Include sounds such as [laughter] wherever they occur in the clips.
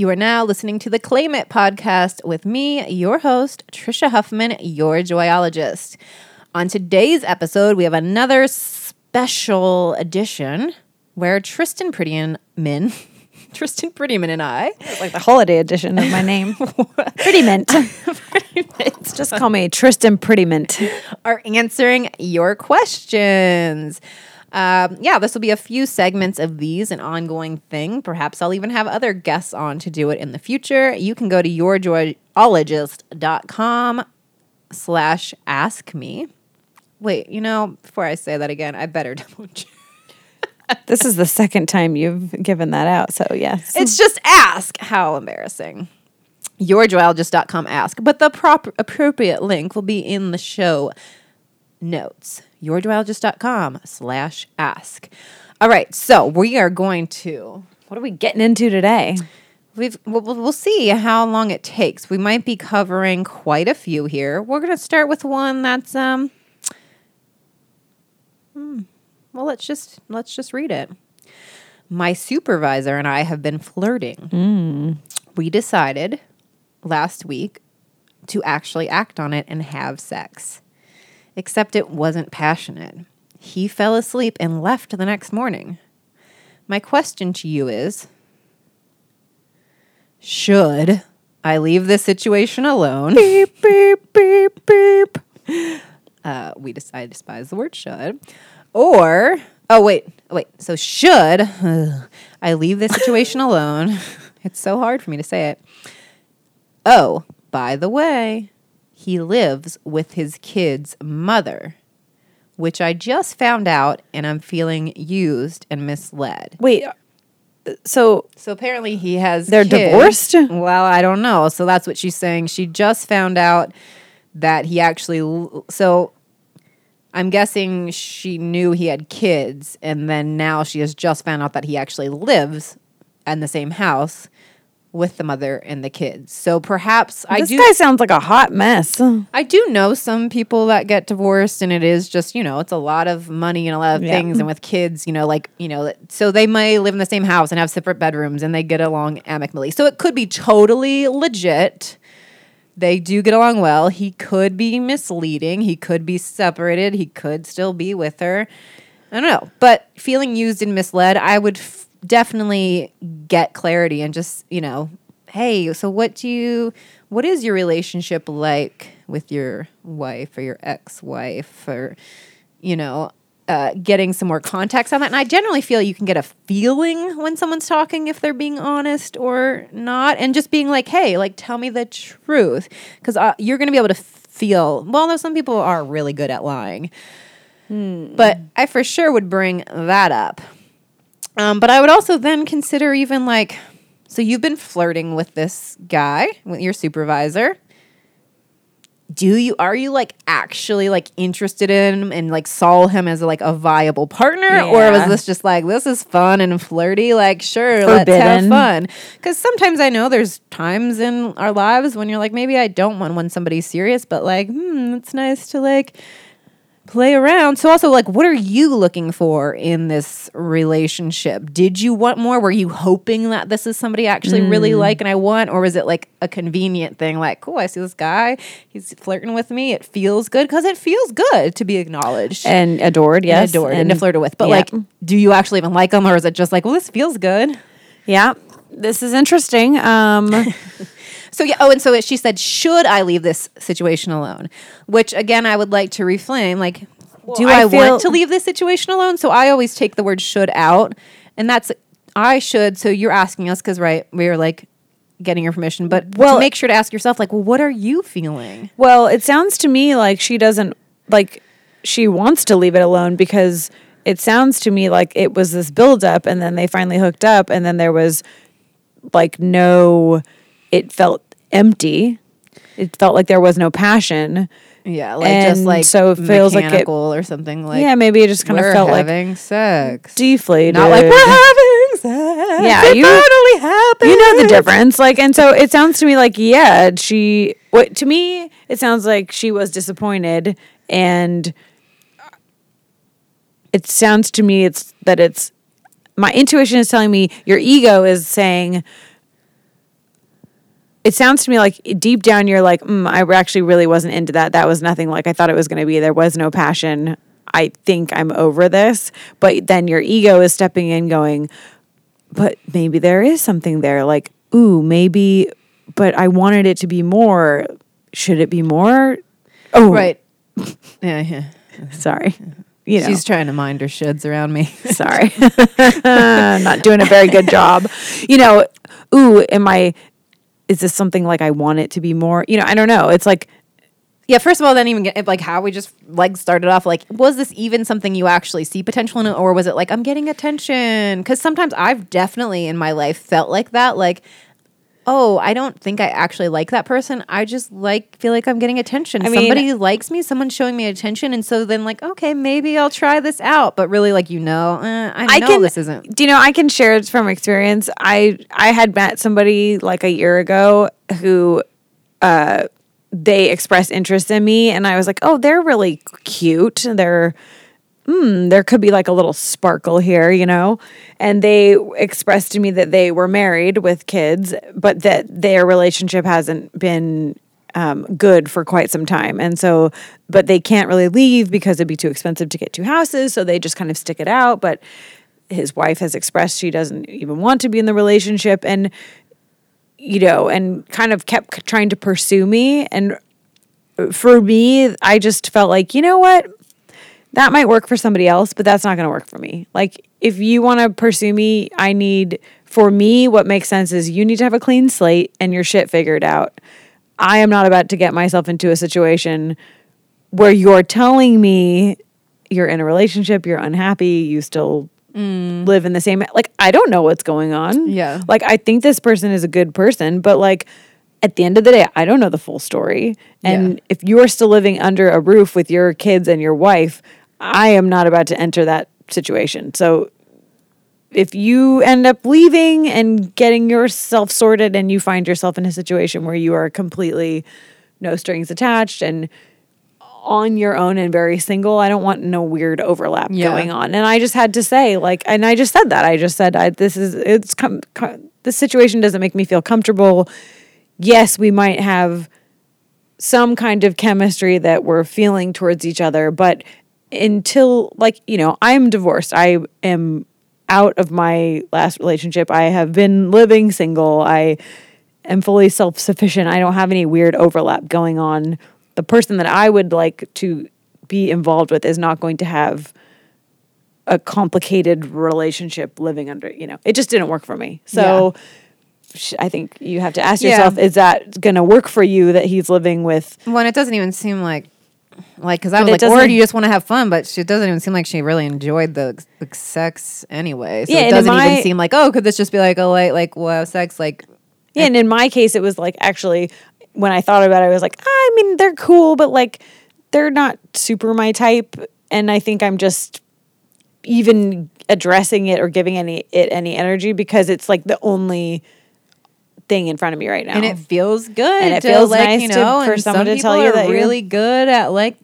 You are now listening to the Claim It podcast with me, your host, Trisha Huffman, your joyologist. On today's episode, we have another special edition where Tristan Prettyman, [laughs] Tristan Prettyman and I, [laughs] like the holiday edition of my name. [laughs] Pretty Mint. Just call me Tristan Pretty Mint. are answering your questions. Um, yeah, this will be a few segments of these, an ongoing thing. Perhaps I'll even have other guests on to do it in the future. You can go to yourjoyologist.com slash ask me. Wait, you know, before I say that again, I better [laughs] double check. This is the second time you've given that out, so yes. It's just ask. How embarrassing. Yourjoyologist.com ask. But the proper appropriate link will be in the show notes. Yourjoyologist.com slash ask. All right, so we are going to what are we getting into today? We've we'll, we'll see how long it takes. We might be covering quite a few here. We're going to start with one that's um hmm, well, let's just let's just read it. My supervisor and I have been flirting. We decided last week to actually act on it and have sex. Except it wasn't passionate. He fell asleep and left the next morning. My question to you is should I leave this situation alone? beep, beep, beep, beep. Uh, we decide to despise the word should. Or, oh, wait, wait. So, should I leave this situation alone? [laughs] It's so hard for me to say it. Oh, by the way, he lives with his kid's mother, which I just found out and I'm feeling used and misled. Wait, so So apparently he has They're kids. divorced? Well, I don't know. So that's what she's saying. She just found out that he actually l- so I'm guessing she knew he had kids and then now she has just found out that he actually lives in the same house with the mother and the kids. So perhaps I do. this guy sounds like a hot mess. I do know some people that get divorced, and it is just, you know, it's a lot of money and a lot of Yeah. things. And with kids, you know, like, you know, so they may live in the same house and have separate bedrooms and they get along amicably. So it could be totally legit. They do get along well. He could be misleading. He could be separated. He could still be with her. I don't know. But feeling used and misled, I would f- definitely get clarity and just, you know, hey, so what do you, what is your relationship like with your wife or your ex wife or, you know, uh, getting some more context on that. And I generally feel you can get a feeling when someone's talking if they're being honest or not. And just being like, hey, like, tell me the truth. Because uh, you're going to be able to feel, well, no, some people are really good at lying. But I for sure would bring that up. Um, but I would also then consider even like, so you've been flirting with this guy, with your supervisor. Do you are you like actually like interested in him and like saw him as like a viable partner, or was this just like this is fun and flirty? Like sure, let's have fun. Because sometimes I know there's times in our lives when you're like maybe I don't want when somebody's serious, but like hmm, it's nice to like play around. So also like what are you looking for in this relationship? Did you want more? Were you hoping that this is somebody I actually really like and I want or was it like a convenient thing like, "Cool, I see this guy. He's flirting with me. It feels good because it feels good to be acknowledged." And adored, and yes. adored and, to flirt with. But yeah. like, do you actually even like them or is it just like, well, this feels good? Yeah. This is interesting. Um [laughs] So yeah. Oh, and so she said, "Should I leave this situation alone?" Which again, I would like to reframe. Like, do I, I feel- want to leave this situation alone? So I always take the word "should" out, and that's I should. So you're asking us because right, we are like getting your permission, but well, Well- make sure to ask yourself, like, well, what are you feeling? Well, it sounds to me like she doesn't like she wants to leave it alone because it sounds to me like it was this buildup and then they finally hooked up and then there was like no it felt empty. It felt like there was no passion. Yeah, like just like so it feels like it- or something. Like yeah, maybe it just kind of felt like having sex, deflated. not like we're having sex. Yeah, it you- finally happened. you know the difference like and so it sounds to me like yeah she what to me it sounds like she was disappointed and it sounds to me it's that it's my intuition is telling me your ego is saying it sounds to me like deep down you're like, mm, I actually really wasn't into that. That was nothing like I thought it was going to be. There was no passion. I think I'm over this. But then your ego is stepping in, going, but maybe there is something there. Like, ooh, maybe, but I wanted it to be more. Should it be more? Oh, Right. [laughs] Yeah, yeah. Sorry. You know, She's trying to mind her shoulds around me. [laughs] sorry. [laughs] Not doing a very good job. You know, ooh, am I, is this something like I want it to be more? You know, I don't know. It's like, Yeah, first of all, then even get, like how we just like started off like was this even something you actually see potential in it or was it like I'm getting attention? Cuz sometimes I've definitely in my life felt like that like oh, I don't think I actually like that person. I just like feel like I'm getting attention. I mean- Somebody likes me, someone's showing me attention and so then like okay, maybe I'll try this out, but really like you know, eh, I, I know can. this isn't Do you know? I can share it from experience. I I had met somebody like a year ago who, uh, they expressed interest in me, and I was like, oh, they're really cute. They're. Hmm, there could be like a little sparkle here, you know? And they expressed to me that they were married with kids, but that their relationship hasn't been um, good for quite some time. And so, but they can't really leave because it'd be too expensive to get two houses. So they just kind of stick it out. But his wife has expressed she doesn't even want to be in the relationship and you know and kind of kept trying to pursue me and for me i just felt like you know what that might work for somebody else but that's not going to work for me like if you want to pursue me i need for me what makes sense is you need to have a clean slate and your shit figured out i am not about to get myself into a situation where you're telling me you're in a relationship, you're unhappy, you still mm. live in the same like I don't know what's going on. Yeah. Like I think this person is a good person, but like at the end of the day, I don't know the full story. And Yeah. if you're still living under a roof with your kids and your wife, I am not about to enter that situation. So if you end up leaving and getting yourself sorted and you find yourself in a situation where you are completely no strings attached and on your own and very single, I don't want no weird overlap Yeah. going on. And I just had to say, like, and I just said that. I just said, I, this is, it's, com- com- this situation doesn't make me feel comfortable. Yes, we might have some kind of chemistry that we're feeling towards each other, but until, like, you know, I'm divorced. I am out of my last relationship. I have been living single. I am fully self sufficient. I don't have any weird overlap going on. The person that I would like to be involved with is not going to have a complicated relationship living under, you know, it just didn't work for me. So sh I think you have to ask Yeah. yourself, is that going to work for you that he's living with? When it doesn't even seem like, like, because I was like, or do you just want to have fun? But she doesn't even seem like she really enjoyed the, the sex anyway. So Yeah, it doesn't my- even seem like, oh, could this just be like a light, like, wow, sex? Like, Yeah, and in my case, it was like actually when I thought about it, I was like, I mean, they're cool, but like they're not super my type, and I think I'm just even addressing it or giving any it any energy because it's like the only thing in front of me right now. and it feels good. And it to, feels like, nice you to- know, for someone some to tell you that you're- really good at like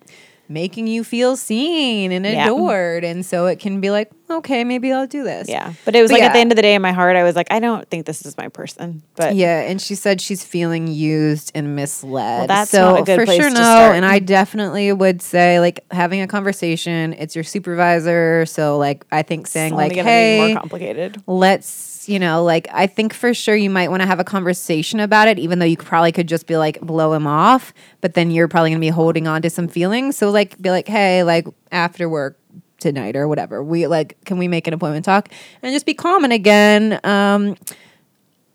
making you feel seen and Yeah. adored, and so it can be like, okay, maybe I'll do this. yeah, but it was But like at the end of the day, in my heart, I was like, I don't think this is my person. But Yeah, and she said she's feeling used and misled. Well, that's so not a good for place sure to no. start. And I definitely would say like having a conversation. It's your supervisor, so like I think saying only like, hey, more complicated. let's you know like i think for sure you might want to have a conversation about it even though you probably could just be like blow him off but then you're probably going to be holding on to some feelings. So like be like hey like after work tonight or whatever we like can we make an appointment talk? And just be calm and again um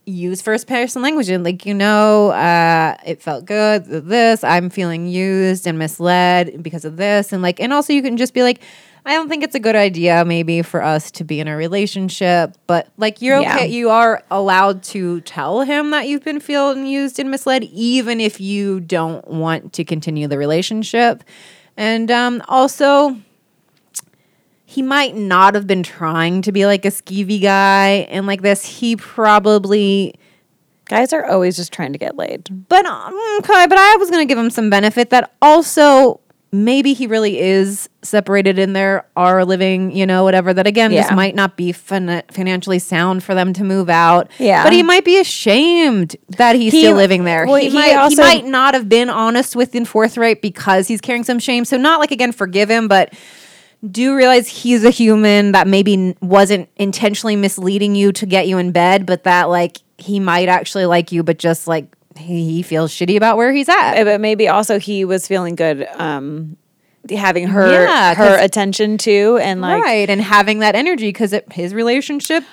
use first person language and like you know uh it felt good this i'm feeling used and misled because of this and like and also you can just be like i don't think it's a good idea maybe for us to be in a relationship but like you're Yeah. okay you are allowed to tell him that you've been feeling used and misled even if you don't want to continue the relationship and um also he might not have been trying to be like a skeevy guy and like this he probably Guys are always just trying to get laid. but um, okay but i was gonna give him some benefit that also maybe he really is separated in there are living, you know, whatever. That again, this might not be fin- financially sound for them to move out. Yeah. but he might be ashamed that he's He- still living there. well, he, he might, he also- might not have been honest with and forthright because he's carrying some shame. So not like again, forgive him, but do realize he's a human that maybe wasn't intentionally misleading you to get you in bed, but that like he might actually like you, but just like he feels shitty about where he's at. But maybe also he was feeling good um having her Yeah, her attention too and like right, and having that energy because his relationship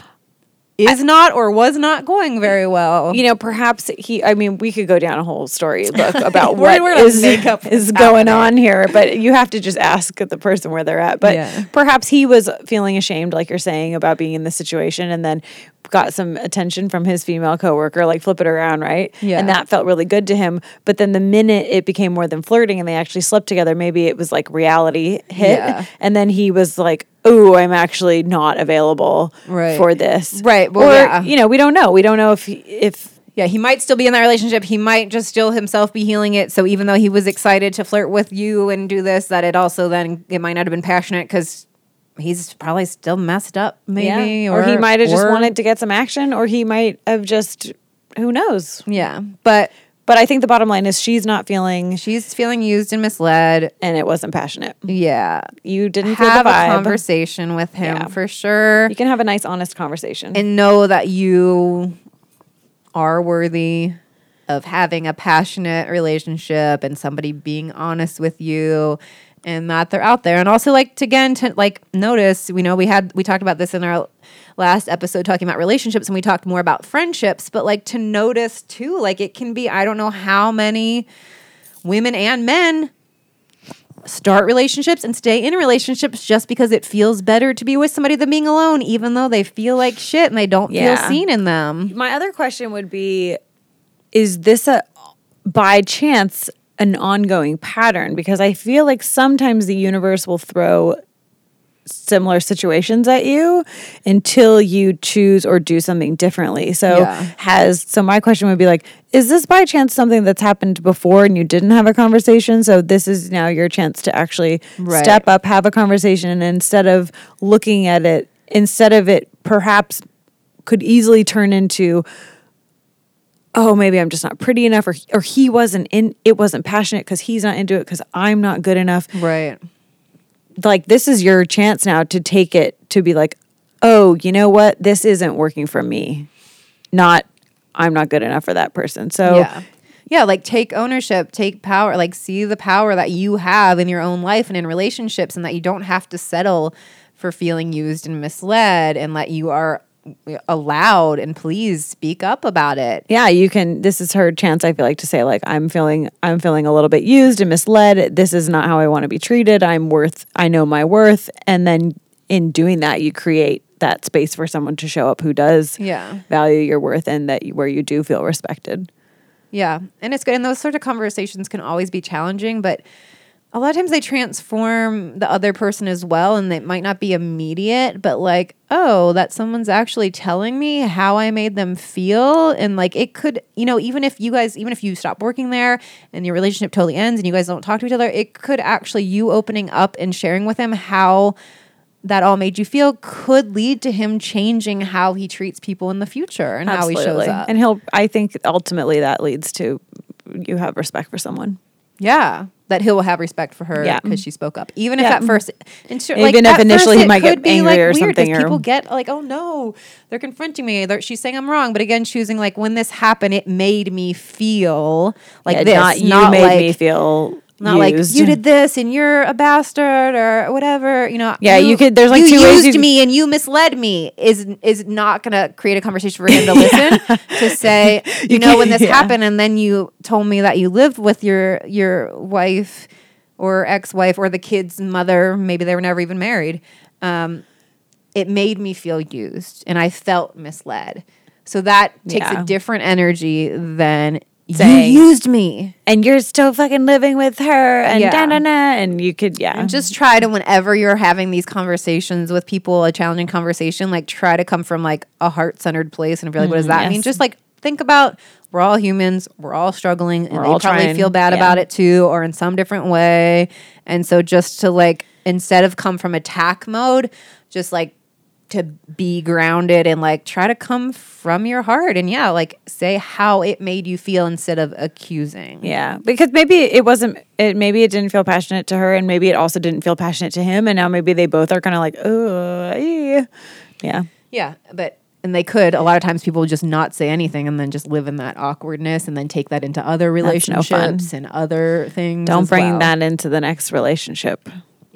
is not or was not going very well. you know perhaps he i mean we could go down a whole story [laughs] book about we're is, is going on here but you have to just ask the person where they're at but Yeah. perhaps he was feeling ashamed like you're saying about being in this situation and then got some attention from his female coworker like flip it around right Yeah. and that felt really good to him but then the minute it became more than flirting and they actually slept together maybe it was like reality hit Yeah. and then he was like oh i'm actually not available Right. for this Right, well, or yeah. you know we don't know we don't know if if yeah, he might still be in that relationship. He might just still himself be healing it. So even though he was excited to flirt with you and do this, that it also then it might not have been passionate because he's probably still messed up, maybe, Yeah. Or, he might have just wanted to get some action, or he might have just, who knows? Yeah, but But I think the bottom line is she's not feeling, she's feeling used and misled. and it wasn't passionate. Yeah, You didn't have a conversation with him Yeah. for sure, You can have a nice, honest conversation. and know that you are worthy of having a passionate relationship and somebody being honest with you and that they're out there and also like to again to like notice we know we had we talked about this in our last episode talking about relationships and we talked more about friendships but like to notice too like it can be i don't know how many women and men start relationships and stay in relationships just because it feels better to be with somebody than being alone even though they feel like shit and they don't Yeah. feel seen in them My other question would be Is this a, by chance, an ongoing pattern? Because I feel like sometimes the universe will throw similar situations at you until you choose or do something differently. So Yeah. has so my question would be like is this by chance something that's happened before and you didn't have a conversation so this is now your chance to actually Right. step up have a conversation and instead of looking at it instead of it perhaps could easily turn into oh maybe i'm just not pretty enough or or he wasn't in it wasn't passionate because he's not into it because i'm not good enough. Right. Like this is your chance now to take it to be like oh you know what? This isn't working for me. Not i'm not good enough for that person. So yeah. Yeah like take ownership take power like see the power that you have in your own life and in relationships and that you don't have to settle for feeling used and misled and that you are allowed and please speak up about it yeah you can this is her chance i feel like to say like i'm feeling i'm feeling a little bit used and misled this is not how i want to be treated i'm worth i know my worth and then in doing that you create that space for someone to show up who does Yeah. value your worth and that you, where you do feel respected Yeah. And it's good. And those sort of conversations can always be challenging, but a lot of times they transform the other person as well. And it might not be immediate, but like, oh, that someone's actually telling me how I made them feel. And like, it could, you know, even if you guys, even if you stop working there and your relationship totally ends and you guys don't talk to each other, it could actually, you opening up and sharing with him how that all made you feel could lead to him changing how he treats people in the future and how he shows up. and he'll i think ultimately that leads to you have respect for someone Yeah, that he'll have respect for her Yeah. because she spoke up, even if at first, and sure, Even like, if initially he might get angry like, or weird something, or- people get like, oh no, they're confronting me. They're, she's saying I'm wrong, but again, choosing like when this happened, it made me feel like Yeah, this, not you not made like, me feel Not like you did this and you're a bastard or whatever, you know. Yeah, you could- there's, like, you two ways used you- me and you misled me is is not gonna create a conversation for him to [laughs] listen to say, [laughs] you, know, when this yeah. happened and then you told me that you lived with your your wife or ex-wife or the kid's mother, maybe they were never even married. Um, it made me feel used and I felt misled. So that takes Yeah. a different energy than Saying- you used me. and you're still fucking living with her and Yeah. da da da and you could yeah And just try to whenever you're having these conversations with people, a challenging conversation, like try to come from like a heart centered place and be like, what does mm, that mean? yes. Just like think about we're all humans, we're all struggling, and We're they all probably trying, feel bad yeah. about it too, or in some different way. And so just to like instead of come from attack mode, just like to be grounded and like try to come from your heart and yeah, like say how it made you feel instead of accusing. Yeah, because maybe it wasn't. It maybe it didn't feel passionate to her, and maybe it also didn't feel passionate to him, and now maybe they both are kind of like, oh, yeah, yeah. Yeah, but and they could a lot of times people just not say anything and then just live in that awkwardness and then take that into other That's no relationships and other things. Don't bring well. that into the next relationship.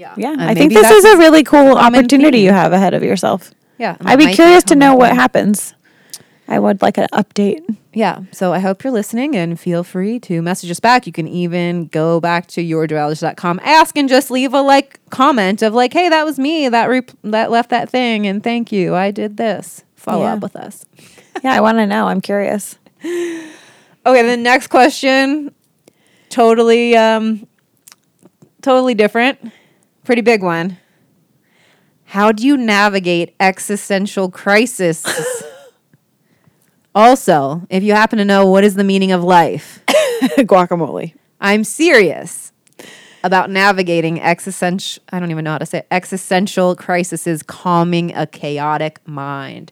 Yeah, Yeah, And I think this is a really cool opportunity theme. you have ahead of yourself. yeah. I'd be might curious to know what theme. happens. I would like an update. Yeah. So I hope you're listening and feel free to message us back. You can even go back to yourjoyologist.com, ask and just leave a like comment of like, hey, that was me that re- that left that thing and thank you. I did this. Follow Yeah. up with us. [laughs] Yeah, I want to know. I'm curious. [laughs] Okay, the next question totally um totally different. Pretty big one. How do you navigate existential crisis? [laughs] also, if you happen to know what is the meaning of life, [laughs] Guacamole. I'm serious about navigating existential I don't even know how to say it, existential crises calming a chaotic mind.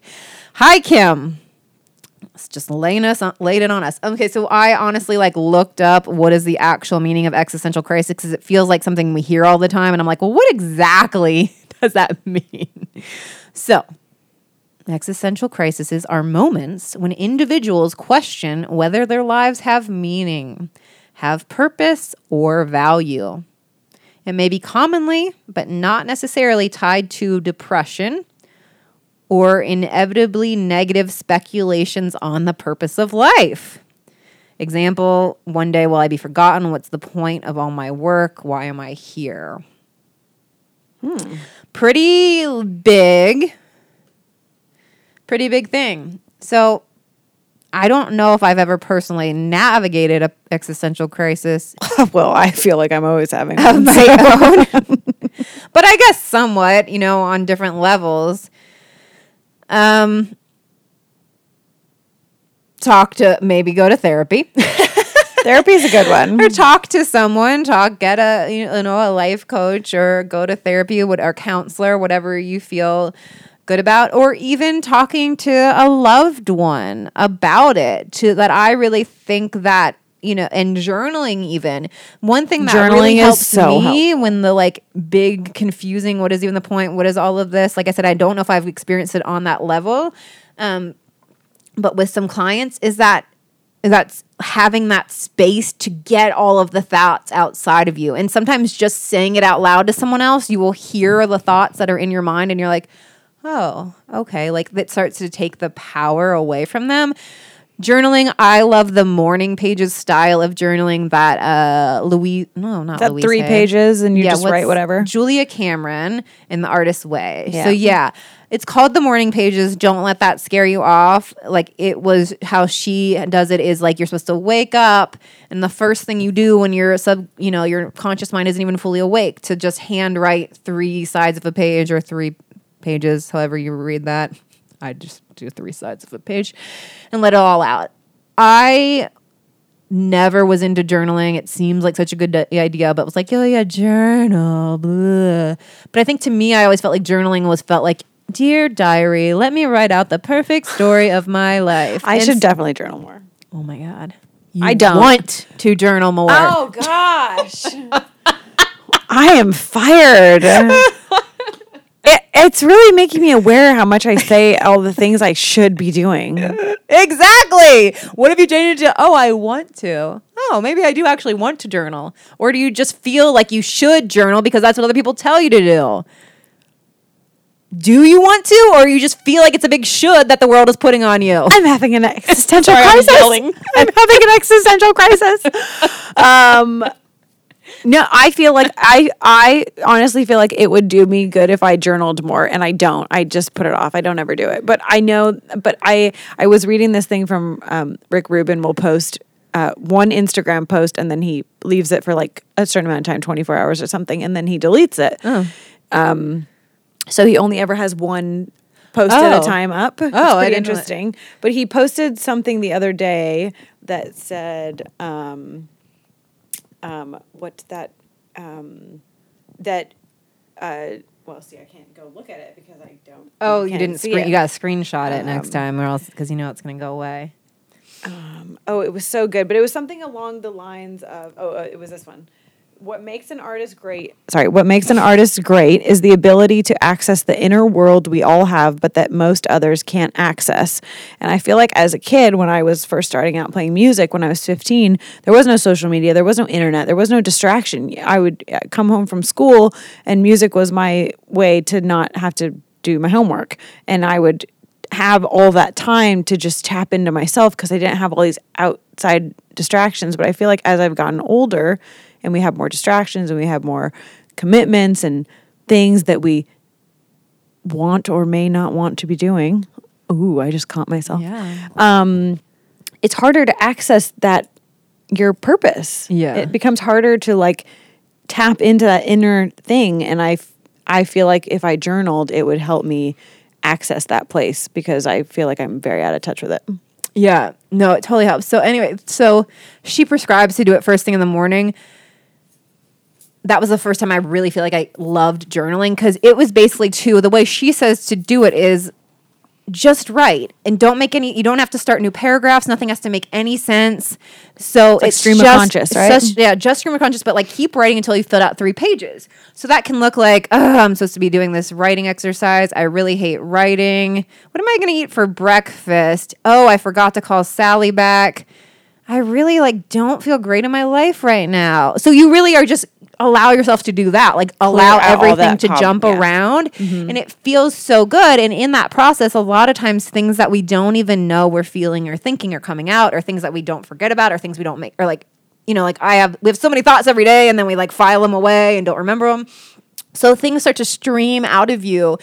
Hi Kim. Just laying us on, laid it on us. Okay, so I honestly like looked up what is the actual meaning of existential crisis because it feels like something we hear all the time, and I'm like, well, what exactly [laughs] does that mean? So, existential crises are moments when individuals question whether their lives have meaning, have purpose, or value. It may be commonly, but not necessarily tied to depression or inevitably negative speculations on the purpose of life. Example, one day will I be forgotten? What's the point of all my work? Why am I here? Hmm. Pretty big, pretty big thing. So I don't know if I've ever personally navigated a existential crisis [laughs] well, I feel like I'm always having of one. my own. [laughs] but I guess somewhat, you know, on different levels. Um talk to maybe go to therapy. [laughs] Therapy is a good one. or talk to someone, talk get a you know a life coach or go to therapy what or counselor, whatever you feel good about or even talking to a loved one about it to that I really think that you know and journaling even. One thing that really Journaling is helps so me when the like big confusing what is even the point what is all of this? Like i said i don't know if i've experienced it on that level. Um but with some clients is that that's having that space to get all of the thoughts outside of you. And sometimes just saying it out loud to someone else you will hear the thoughts that are in your mind and you're like oh okay. Like that starts to take the power away from them journaling i love the morning pages style of journaling that uh louise no not That louise three Hay. pages and you just write whatever. Julia Cameron in The Artist's Way. Yeah. So yeah, it's called The Morning Pages. Don't let that scare you off. Like it was how she does it is like you're supposed to wake up and the first thing you do when your sub, you know, your conscious mind isn't even fully awake to just handwrite three sides of a page or three pages, however you read that. I just do three sides of a page and let it all out. I never was into journaling. It seems like such a good idea, but was like, oh yeah, journal. Blah. But I think to me, I always felt like journaling was felt like, dear diary, let me write out the perfect story of my [laughs] life. I And should s- definitely journal more. oh my god, I don't. want to journal more. Oh gosh. [laughs] I am fired. [laughs] It, it's really making me aware how much I say all the things I should be doing. Exactly. What have you changed it to, oh, I want to? Oh, maybe I do actually want to journal. Or do you just feel like you should journal because that's what other people tell you to do? Do you want to, or you just feel like it's a big should that the world is putting on you? I'm having an [laughs] existential Sorry, I'm crisis. I'm having an existential crisis. [laughs] Um, no, I feel like I I honestly feel like it would do me good if I journaled more, and I don't. I just put it off. I don't ever do it. But I know. But I I was reading this thing from um, Rick Rubin. Will post. Uh, one Instagram post and then he leaves it for like a certain amount of time, 24 hours or something, and then he deletes it. Oh. Um, so he only ever has one post Oh. a time up. Oh, pretty didn't know that. interesting. But he posted something the other day that said, um, um, what's that? Um, that, uh, well, see, I can't go look at it because I don't. Oh, you didn't screen. You got to screenshot it next Um, time, or else because you know it's gonna go away. Oh, it was so good, but it was something along the lines of oh, uh, it was this one. What makes an artist great? Sorry, what makes an artist great is the ability to access the inner world we all have, but that most others can't access. And I feel like as a kid, when I was first starting out playing music, when I was 15, there was no social media, there was no internet, there was no distraction. I would uh, come home from school, and music was my way to not have to do my homework. And I would have all that time to just tap into myself because I didn't have all these outside distractions. But I feel like as I've gotten older and we have more distractions and we have more commitments and things that we want or may not want to be doing. Ooh, I just caught myself. Yeah. Um, it's harder to access that your purpose. Yeah. It becomes harder to like tap into that inner thing. And I, f- I feel like if I journaled, it would help me access that place because I feel like I'm very out of touch with it. Yeah, no, it totally helps. So anyway, so she prescribes to do it first thing in the morning. That was the first time I really feel like I loved journaling because it was basically too the way she says to do it is just write and don't make any you don't have to start new paragraphs nothing has to make any sense. So it's, like stream of conscious, right? such- yeah just stream of conscious but like keep writing until you filled out three pages. So that can look like oh i'm supposed to be doing this writing exercise. I really hate writing. What am i going to eat for breakfast? Oh i forgot to call sally back. I really like don't feel great in my life right now. So you really are just allow yourself to do that like allow everything to jump yeah. around and it feels so good and in that process a lot of times things that we don't even know we're feeling or thinking are coming out or things that we don't forget about or things we don't make or like you know like i have we have so many thoughts every day and then we like file them away and don't remember them so things start to stream out of you.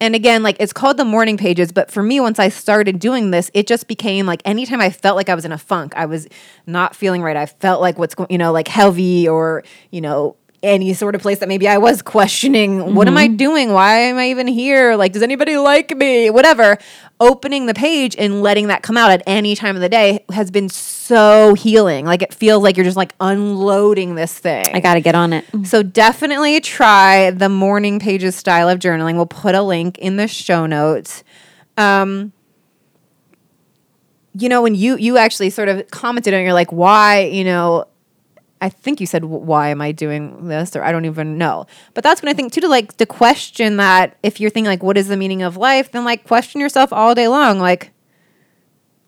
And again, like it's called the morning pages, but for me, once I started doing this, it just became like anytime I felt like I was in a funk, I was not feeling right. I felt like what's going, you know, like heavy or, you know, any sort of place that maybe I was questioning, what am I doing? Why am I even here? Like, does anybody like me? Whatever. Opening the page and letting that come out at any time of the day has been so healing. Like, it feels like you're just like unloading this thing. I got to get on it. So definitely try the morning pages style of journaling. We'll put a link in the show notes. Um, you know, when you you actually sort of commented on, you're like, why, you know, I think you said, why am I doing this? Or I don't even know. But that's when I think too to like to question that if you're thinking like, what is the meaning of life? Then like question yourself all day long, like,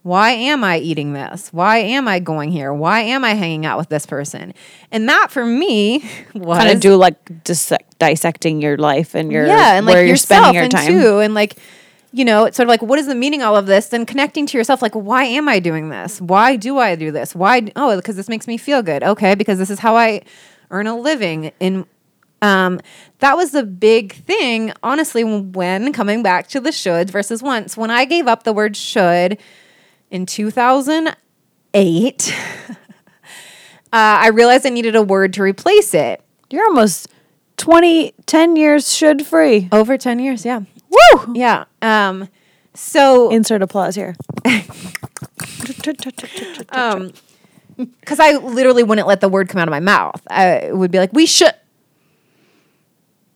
why am I eating this? Why am I going here? Why am I hanging out with this person? And that for me [laughs] was Kind of do like dissect, dissecting your life and your yeah, and like where you're yourself spending your and too, and like you know, it's sort of like what is the meaning of all of this? Then connecting to yourself, like why am I doing this? Why do I do this? Why? Oh, because this makes me feel good. Okay, because this is how I earn a living. And um, that was the big thing, honestly, when coming back to the shoulds versus once. When I gave up the word should in 2008, [laughs] uh, I realized I needed a word to replace it. You're almost 20, 10 years should free. Over 10 years, yeah. Woo! Yeah. Um, so, Insert applause here. um, because I literally wouldn't let the word come out of my mouth. I would be like, we should.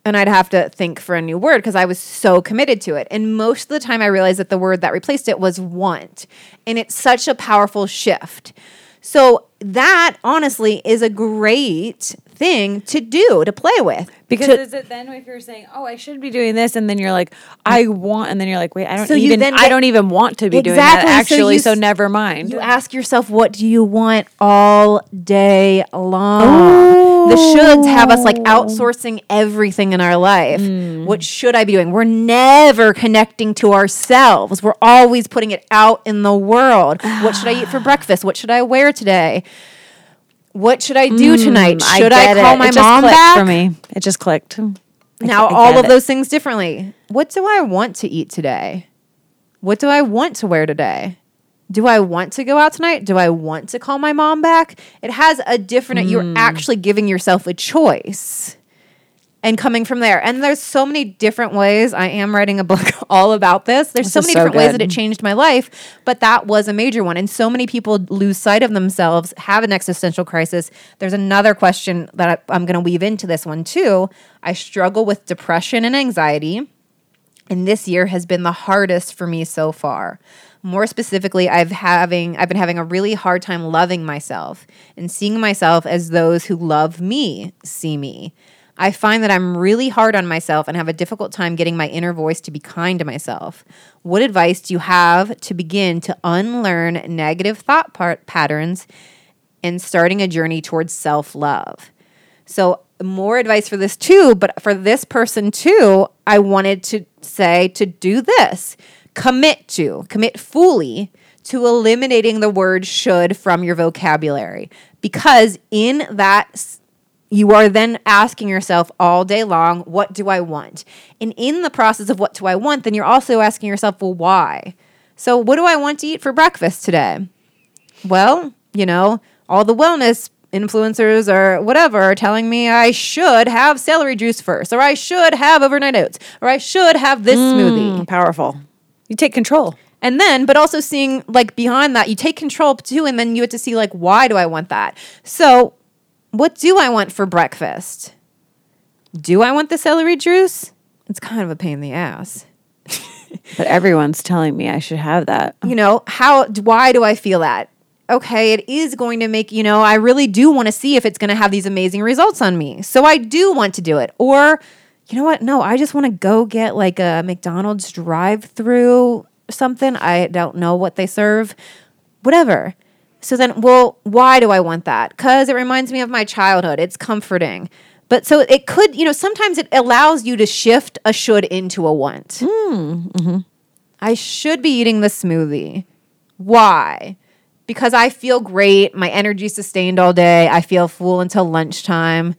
And I'd have to think for a new word because I was so committed to it. And most of the time, I realized that the word that replaced it was want. And it's such a powerful shift. So, that honestly is a great thing to do, to play with. Because To- is it then if you're saying, "Oh, I should be doing this," and then you're like, "I want," and then you're like, "Wait, I don't So you even, then I don't even want to be doing Exactly. that So actually." you So, never mind. You ask yourself, what do you want all day long? The shoulds have us like outsourcing everything in our life. Hmm. What should I be doing? We're never connecting to ourselves. We're always putting it out in the world. what should I eat for [sighs] breakfast? What should I wear today? What should I do tonight? Should I, get call it. my It mom back? for me? It just clicked. I now all of it. those things differently. What do I want to eat today? What do I want to wear today? Do I want to go out tonight? Do I want to call my mom back? It has a different, you're Hmm. actually giving yourself a choice. And coming from there. And there's so many different ways. I am writing a book [laughs] all about this. There's so many so different ways that it changed my life, but that was a major one. And so many people lose sight of themselves, have an existential crisis. There's another question that I, I'm going to weave into this one too. I struggle with depression and anxiety. And this year has been the hardest for me so far. More specifically, I've having I've been having a really hard time loving myself and seeing myself as those who love me see me. I find that I'm really hard on myself and have a difficult time getting my inner voice to be kind to myself. What advice do you have to begin to unlearn negative thought part patterns and starting a journey towards self-love? So, more advice for this too, but for this person too, I wanted to say to do this commit to, commit fully to eliminating the word should from your vocabulary. Because in that, you are then asking yourself all day long, what do I want? And in the process of what do I want, then you're also asking yourself, well, why? So, what do I want to eat for breakfast today? well, you know, all the wellness influencers or whatever are telling me I should have celery juice first, or I should have overnight oats, or I should have this mm, smoothie. Powerful. You take control. And then, but also seeing like behind that, you take control too, and then you have to see like, why do I want that? So, what do I want for breakfast? Do I want the celery juice? It's kind of a pain in the ass. [laughs] But everyone's telling me I should have that. you know how why do i feel that okay it is going to make you know i really do want to see if it's going to have these amazing results on me so i do want to do it or you know what no i just want to go get like a mcdonald's drive through something i don't know what they serve whatever so then well why do i want that because it reminds me of my childhood it's comforting but so it could you know sometimes it allows you to shift a should into a want hmm, mm-hmm. I should be eating the smoothie. Why? Because I feel great. My energy sustained all day. I feel full until lunchtime.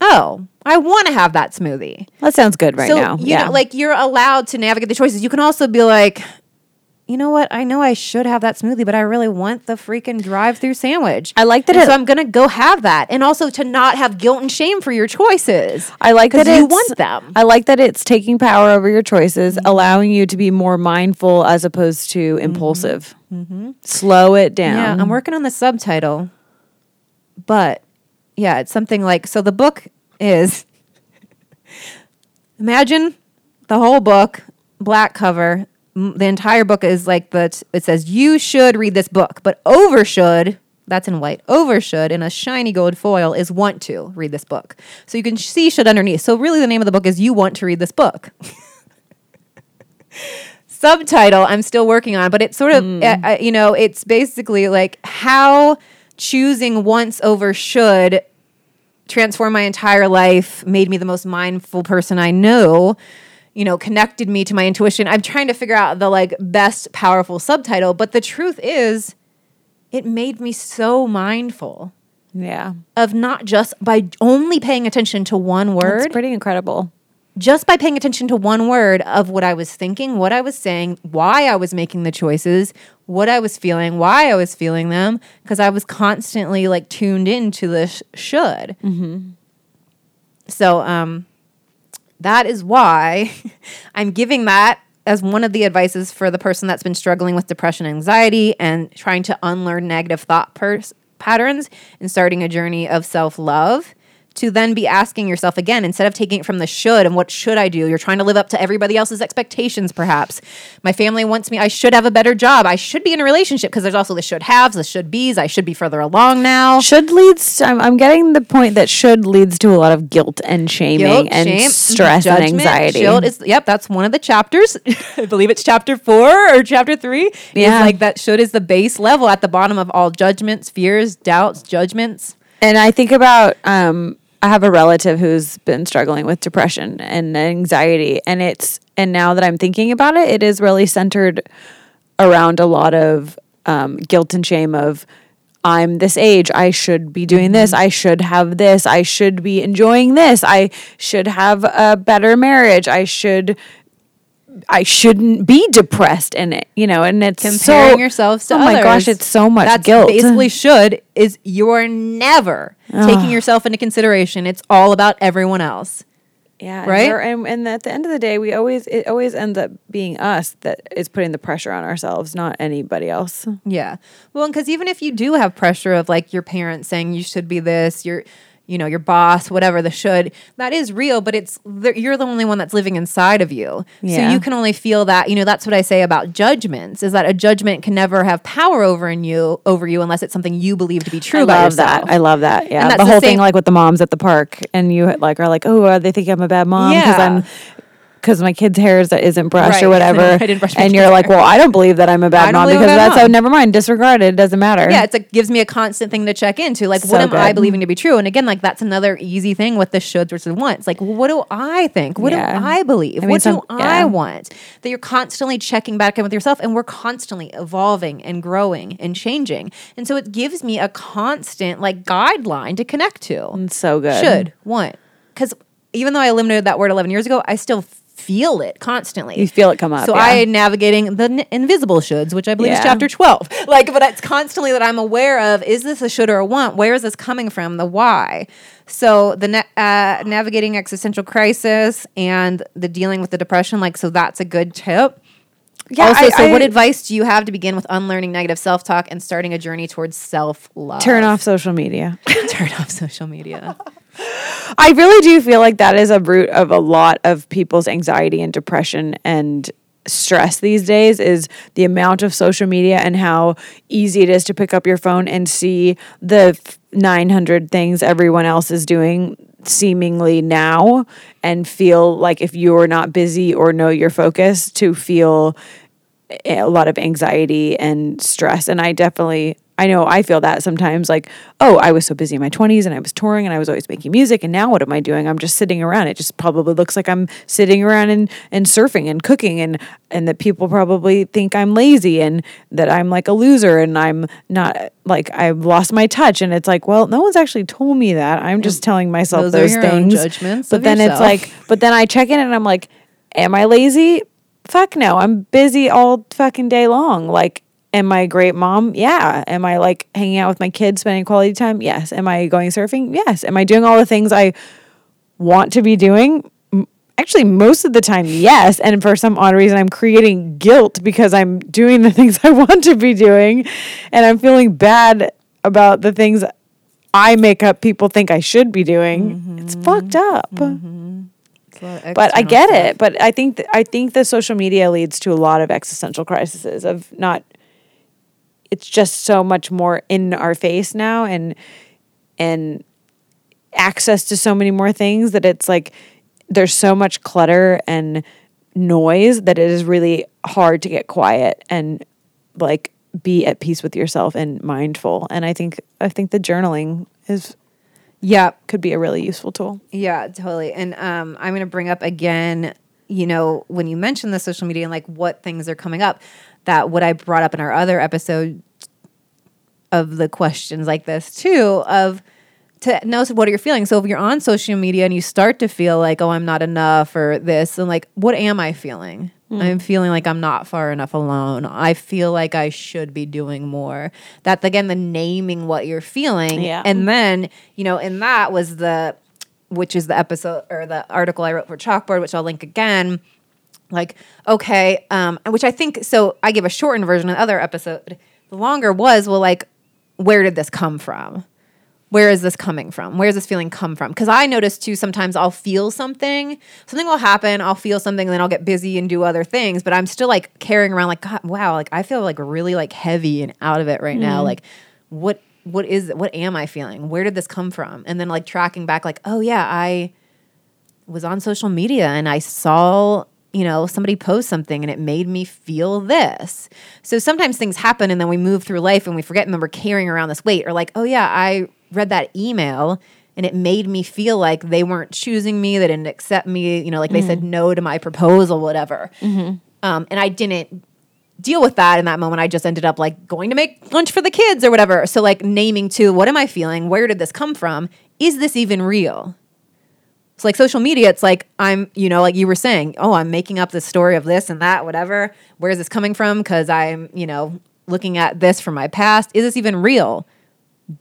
Oh, I want to have that smoothie. That sounds good right so, now. you yeah. know, like you're allowed to navigate the choices. You can also be like, you know what? I know I should have that smoothie, but I really want the freaking drive-through sandwich. I like that it- so I'm gonna go have that, and also to not have guilt and shame for your choices. I like that you want them. I like that it's taking power over your choices, mm-hmm. allowing you to be more mindful as opposed to mm-hmm. impulsive. Mm-hmm. Slow it down. Yeah, I'm working on the subtitle. But yeah, it's something like so the book is [laughs] imagine the whole book, black cover. The entire book is like the t- it says you should read this book, but over should that's in white. Over should in a shiny gold foil is want to read this book. So you can see should underneath. So really the name of the book is you want to read this book. [laughs] subtitle I'm still working on, but it's sort of, uh, uh, you know, it's basically like how choosing once over should transform my entire life, made me the most mindful person I know, you know, connected me to my intuition. I'm trying to figure out the like best powerful subtitle, but the truth is, it made me so mindful yeah. of not just by only paying attention to one word It's pretty incredible. just by paying attention to one word of what I was thinking, what I was saying, why I was making the choices, what I was feeling, why I was feeling them, because I was constantly like tuned into the sh- should. So, um, that is why [laughs] I'm giving that as one of the advices for the person that's been struggling with depression anxiety and trying to unlearn negative thought pers- patterns and starting a journey of self love. To then be asking yourself again, instead of taking it from the should and what should I do, you're trying to live up to everybody else's expectations, perhaps. My family wants me, I should have a better job. I should be in a relationship because there's also the should haves, the should be's. I should be further along now. Should leads. I'm, I'm getting the point that should leads to a lot of guilt and shaming Guilt, and shame, stress and anxiety. Guilt is yep, that's one of the chapters. [laughs] I believe it's chapter four or chapter three. Yeah. Is like that should is the base level at the bottom of all judgments, fears, doubts, judgments. And I think about um I have a relative who's been struggling with depression and anxiety and it's and now that I'm thinking about it it is really centered around a lot of um, guilt and shame of I'm this age I should be doing this I should have this I should be enjoying this I should have a better marriage I should I shouldn't be depressed in it, you know, and it's comparing so, yourselves to oh others. my gosh, it's so much That's guilt. Basically, should is you're never taking yourself into consideration. It's all about everyone else. Yeah, Right? And, and, and at the end of the day, we always it always ends up being us that is putting the pressure on ourselves, not anybody else. Yeah. Well, because even if you do have pressure of like your parents saying you should be this, your, you know, your boss, whatever the should, that is real, but it's the- you're the only one that's living inside of you. So you can only feel that. You know, that's what I say about judgments is that a judgment can never have power over in you over you unless it's something you believe to be true I about love yourself. that. I love that. Yeah, the the whole same- thing, like with the moms at the park, and you like are like, oh, uh, they think I'm a bad mom because Yeah. I'm because my kid's hair is, isn't brushed Right. or [laughs] whatever. I didn't brush and you're like, well, I don't believe that I'm a bad mom because that's oh, mom. never mind, disregard it. It doesn't matter. Yeah, it's a gives me a constant thing to check into. Like, So what am I believing to be true? And again, like that's another easy thing with the shoulds versus wants. Like, what do I think? What Yeah. do I believe? I mean, what some- do yeah. I want? That you're constantly checking back in with yourself, and we're constantly evolving and growing and changing. And so it gives me a constant like guideline to connect to. It's so good. Should want because even though I eliminated that word 11 years ago, I still feel it constantly. You feel it come up, So yeah. I navigating the n- invisible shoulds, which I believe is chapter 12. [laughs] Like, but it's constantly that I'm aware of is this a should or a want? Where is this coming from? The why. So the na- uh, navigating existential crisis and the dealing with the depression, like, so that's a good tip. Yeah, also, I- so what advice do you have to begin with unlearning negative self talk and starting a journey towards self love? Turn off social media. [laughs] Turn off social media. I really do feel like that is a root of a lot of people's anxiety and depression and stress these days is the amount of social media and how easy it is to pick up your phone and see the 900 things everyone else is doing seemingly now and feel like if you're not busy or know your focus to feel a lot of anxiety and stress. And i definitely i know i feel that sometimes like oh i was so busy in my 20s and i was touring and i was always making music and now what am i doing? I'm just sitting around. It just probably looks like i'm sitting around and, and surfing and cooking and and that people probably think i'm lazy and that i'm like a loser and i'm not like i've lost my touch. And it's like well no one's actually told me that. I'm just telling myself Those those, things. judgments but then it's like but then i check in and i'm like am i lazy? Fuck no. I'm busy all fucking day long. Like am i a great mom? Yeah. Am i like hanging out with my kids spending quality time? Yes. Am i going surfing? Yes. Am i doing all the things i want to be doing? Actually most of the time yes. And for some odd reason i'm creating guilt because i'm doing the [laughs] things i want to be doing. And i'm feeling bad about the things i make up people think i should be doing. It's fucked up. But I get it. But I think th- I think the social media leads to a lot of existential crises of not. It's just so much more in our face now, and and access to so many more things that it's like there's so much clutter and noise that it is really hard to get quiet and like be at peace with yourself and mindful. And I think I think the journaling is Yeah, could be a really useful tool. Yeah, totally. And um, I'm going to bring up again, you know, when you mention the social media and like what things are coming up, that what I brought up in our other episode of the questions like this too, of to know what are your feelings. So if you're on social media and you start to feel like, oh, I'm not enough or this, and like, what am I feeling? Hmm. I'm feeling like I'm not far enough alone. I feel like I should be doing more. That again, the naming what you're feeling, Yeah. and then you know, and that was the, which is the episode or the article I wrote for Chalkboard, which I'll link again. Like, okay, um, which I think so. I give a shortened version of the other episode. The longer was well, like, where did this come from? where is this coming from? Where does this feeling come from? Because I notice too, sometimes I'll feel something, something will happen, I'll feel something, and then I'll get busy and do other things, but I'm still like carrying around like, God, wow, like I feel like really like heavy and out of it right now. Like, what what is what am I feeling? Where did this come from? And then like tracking back, like, oh yeah, I was on social media and I saw you know somebody post something and it made me feel this. So sometimes things happen and then we move through life and we forget and then we're carrying around this weight or like oh yeah i read that email and it made me feel like they weren't choosing me they didn't accept me you know like they said no to my proposal whatever. Um, and i didn't deal with that in that moment. I just ended up like going to make lunch for the kids or whatever. So like naming to what am i feeling? Where did this come from? Is this even real So like social media, it's like I'm, you know, like you were saying, oh, I'm making up this story of this and that, whatever. Where is this coming from? Because I'm, you know, looking at this from my past. Is this even real?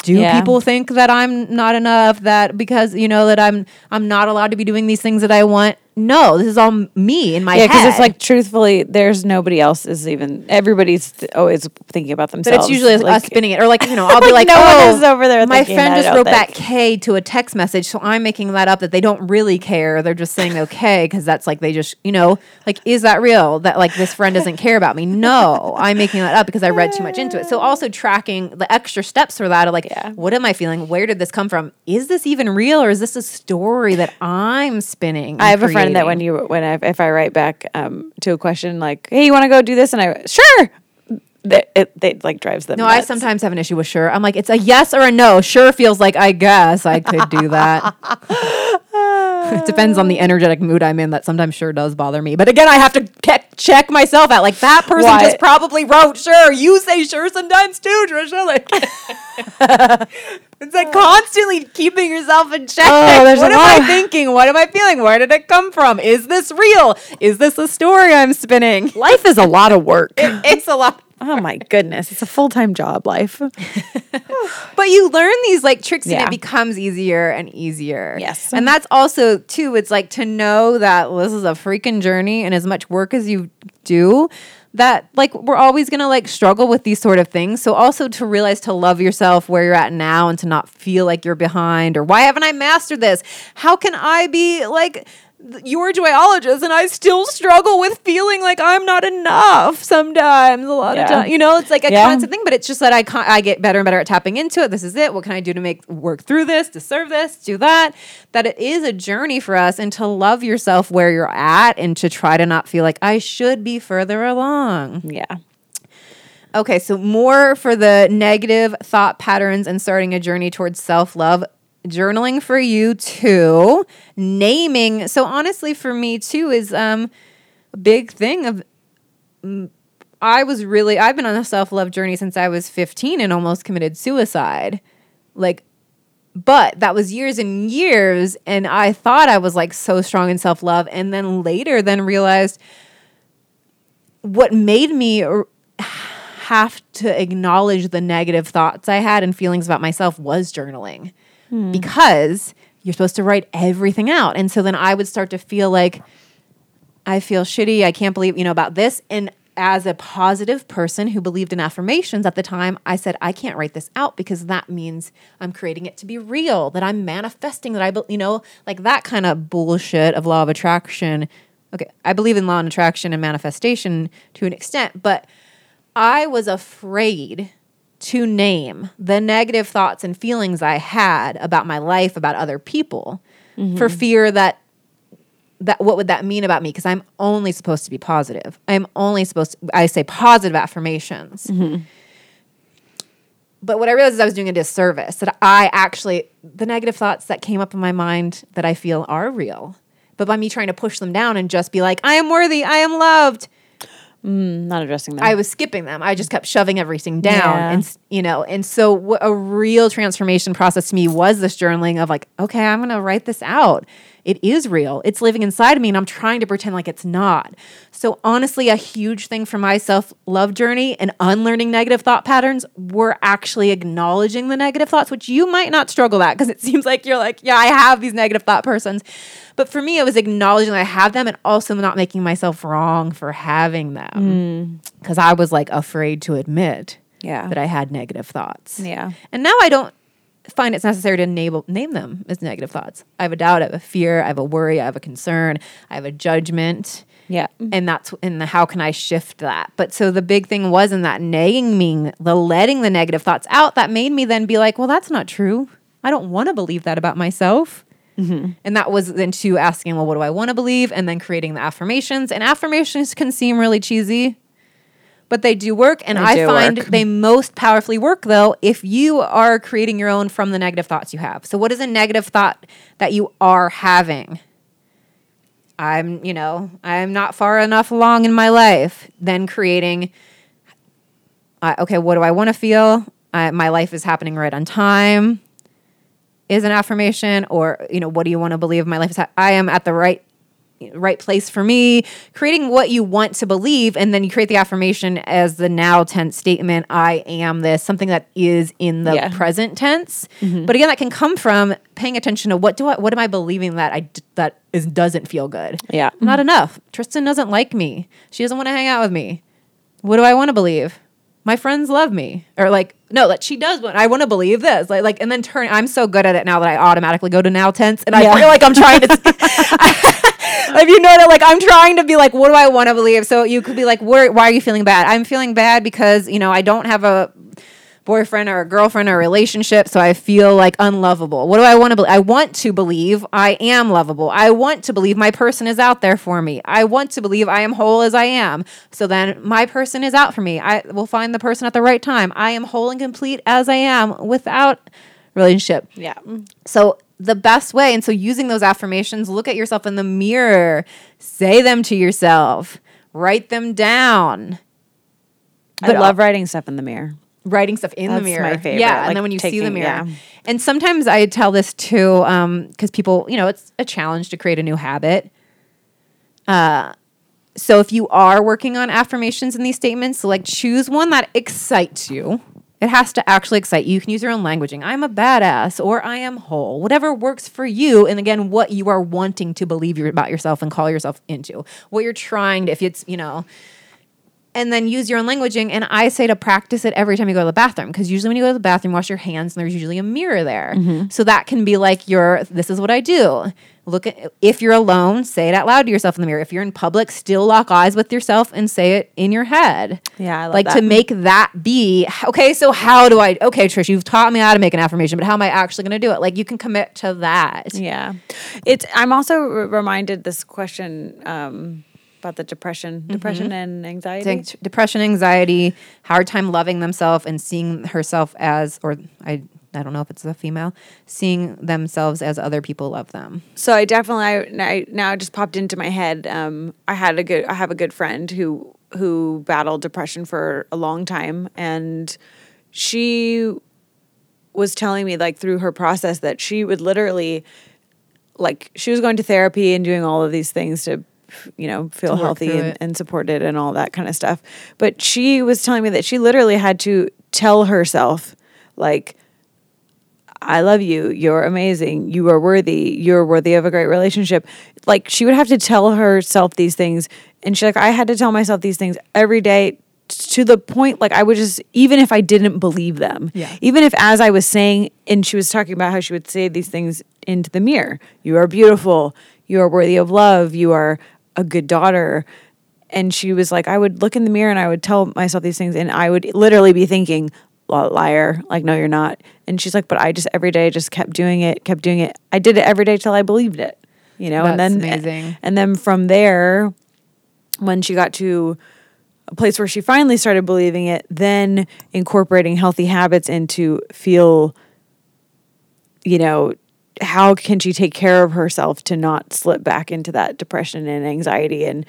Do Yeah. people think that I'm not enough? That because you know that I'm I'm not allowed to be doing these things that I want? No, this is all me in my Yeah, because it's like truthfully, there's nobody else is even. Everybody's th- always thinking about themselves. But it's usually like, us spinning it, or like you know, I'll be like, [laughs] Like, no one "Oh, is over there My friend just wrote that think." K to a text message, so I'm making that up that they don't really care. They're just saying okay because that's like they just you know like is that real that like this friend doesn't care about me? No, I'm making that up because I read too much into it. So also tracking the extra steps for that of like, Yeah. what am I feeling? Where did this come from? Is this even real, or is this a story that I'm spinning? I have a friend that when you when I, if I write back um, to a question like, "Hey, you want to go do this?" and I sure, that it, it like drives them. No, I sometimes have an issue with sure. I'm like, it's a yes or a no. Sure feels like I guess I could do that. [laughs] it depends on the energetic mood I'm in. That sometimes sure does bother me. But again, I have to ke- check myself out. Like that person Why? just probably wrote sure. You say sure sometimes too, Trisha. Like [laughs] it's like constantly keeping yourself in check. Oh, what am I thinking? What am I feeling? Where did it come from? Is this real? Is this a story I'm spinning? life is a lot of work. It's a lot. Oh my goodness, it's a full time job. Life. [laughs] But you learn these like tricks and it becomes easier and easier. Yes. And that's also too, it's like to know that this is a freaking journey and as much work as you do, that like we're always gonna like struggle with these sort of things. So also to realize to love yourself where you're at now and to not feel like you're behind or why haven't I mastered this? How can I be like your joyologist and I still struggle with feeling like I'm not enough sometimes a lot of Yeah. times. You know, it's like a Yeah. constant thing, but it's just that I con- I get better and better at tapping into it. This is it. What can I do to make work through this, to serve this, do that? That it is a journey for us and to love yourself where you're at and to try to not feel like I should be further along. Yeah. Okay, so more for the negative thought patterns and starting a journey towards self love. Journaling for you too. Naming. So honestly, for me too, is um a big thing of. mm, I was really I've been on a self love journey since I was 15 and almost committed suicide. Like but that was years and years and I thought I was like so strong in self-love and then later then realized what made me have to acknowledge the negative thoughts I had and feelings about myself was journaling Hmm. because you're supposed to write everything out. And so then I would start to feel like I feel shitty. I can't believe, you know, about this. And as a positive person who believed in affirmations at the time, I said, I can't write this out because that means I'm creating it to be real, that I'm manifesting, that I, be- you know, like that kind of bullshit of law of attraction. Okay, I believe in law of attraction and manifestation to an extent, but I was afraid to name the negative thoughts and feelings I had about my life, about other people, for mm-hmm. fear that that what would that mean about me? Because i'm only supposed to be positive. I'm only supposed to i say positive affirmations. Mm-hmm. But what i realized is i was doing a disservice that i actually the negative thoughts that came up in my mind that i feel are real but by me trying to push them down and just be like i am worthy i am loved Mm, not addressing them. I was skipping them. I just kept shoving everything down, Yeah. and you know, and so what a real transformation process to me was this journaling of like, okay, I'm gonna write this out. It is real. It's living inside of me, and I'm trying to pretend like it's not. So honestly, a huge thing for my self love journey and unlearning negative thought patterns were actually acknowledging the negative thoughts, which you might not struggle at because it [laughs] seems like you're like, yeah, I have these negative thought persons. But for me, it was acknowledging that I have them and also not making myself wrong for having them mm. because I was like afraid to admit Yeah. that I had negative thoughts. Yeah. And now I don't find it's necessary to enable, name them as negative thoughts. I have a doubt, I have a fear, I have a worry, I have a concern, I have a judgment. Yeah. Mm-hmm. And that's in the how can I shift that? But so the big thing was in that naming, the letting the negative thoughts out, that made me then be like, well, that's not true. I don't want to believe that about myself. Mm-hmm. And that was then to asking, well, what do I want to believe? And then creating the affirmations. And affirmations can seem really cheesy, but they do work. And They I find work. they most powerfully work though if you are creating your own from the negative thoughts you have. So, what is a negative thought that you are having? I'm, you know, I'm not far enough along in my life. Then creating, uh, okay, what do I want to feel? I, my life is happening right on time. is an affirmation or you know what do you want to believe my life is at? i am at the right right place for me creating what you want to believe and then you create the affirmation as the now tense statement i am this something that is in the Yeah. present tense. Mm-hmm. But again that can come from paying attention to what do i what am i believing that I, that is, doesn't feel good? Yeah. not mm-hmm. enough. Tristan doesn't like me. She doesn't want to hang out with me. What do i want to believe? My friends love me. Or like no that she does want i want to believe this. Like like and then turn i'm so good at it now that i automatically go to now tense and i Yeah. feel like i'm trying to [laughs] [laughs] [laughs] if you know that like i'm trying to be like what do i want to believe? So you could be like why are you feeling bad? I'm feeling bad because you know i don't have a boyfriend or a girlfriend or a relationship so i feel like unlovable. What do i want to believe i want to believe i am lovable. I want to believe my person is out there for me. I want to believe i am whole as i am. So then my person is out for me. I will find the person at the right time. I am whole and complete as i am without relationship. Yeah. so the best way, and so using those affirmations, look at yourself in the mirror, say them to yourself, write them down. I But uh, love writing stuff in the mirror. Writing stuff in That's the mirror, my favorite, yeah. and then when you see the mirror, yeah. and sometimes I tell this too, because people, you know, it's a challenge to create a new habit. Uh, so if you are working on affirmations in these statements, like choose one that excites you. It has to actually excite you. You can use your own languaging. I'm a badass or I am whole. Whatever works for you. And again, what you are wanting to believe about yourself and call yourself into. What you're trying to, if it's, you know, and then use your own languaging. And I say to practice it every time you go to the bathroom because usually when you go to the bathroom, wash your hands, and there's usually a mirror there. Mm-hmm. So that can be like your this is what I do. Look at if you're alone, say it out loud to yourself in the mirror. If you're in public, still lock eyes with yourself and say it in your head. Yeah, like that. to make that be okay. So how do I? Okay, Trish, you've taught me how to make an affirmation, but how am I actually going to do it? Like you can commit to that. Yeah. It's I'm also re- reminded this question um, about the depression, depression and anxiety. Depression, anxiety, hard time loving themselves and seeing herself as, or I, I don't know if it's a female, seeing themselves as other people love them. So I definitely I, I now it just popped into my head. Um, I had a good I have a good friend who who battled depression for a long time, and she was telling me like through her process that she would literally like she was going to therapy and doing all of these things to you know feel healthy and, and supported and all that kind of stuff but she was telling me that she literally had to tell herself like I love you. You're amazing. You are worthy. You're worthy of a great relationship. Like she would have to tell herself these things. And she's like, I had to tell myself these things every day to the point, like I would just, even if I didn't believe them, Yeah. even if as I was saying, and she was talking about how she would say these things into the mirror you are beautiful. You are worthy of love. You are a good daughter. And she was like, I would look in the mirror and I would tell myself these things, and I would literally be thinking, "Li- liar, like, no, you're not. And she's like, but I just every day just kept doing it, kept doing it. I did it every day till I believed it, you know, and then amazing. And then from there, when she got to a place where she finally started believing it, then incorporating healthy habits into feel, you know, how can she take care of herself to not slip back into that depression and anxiety and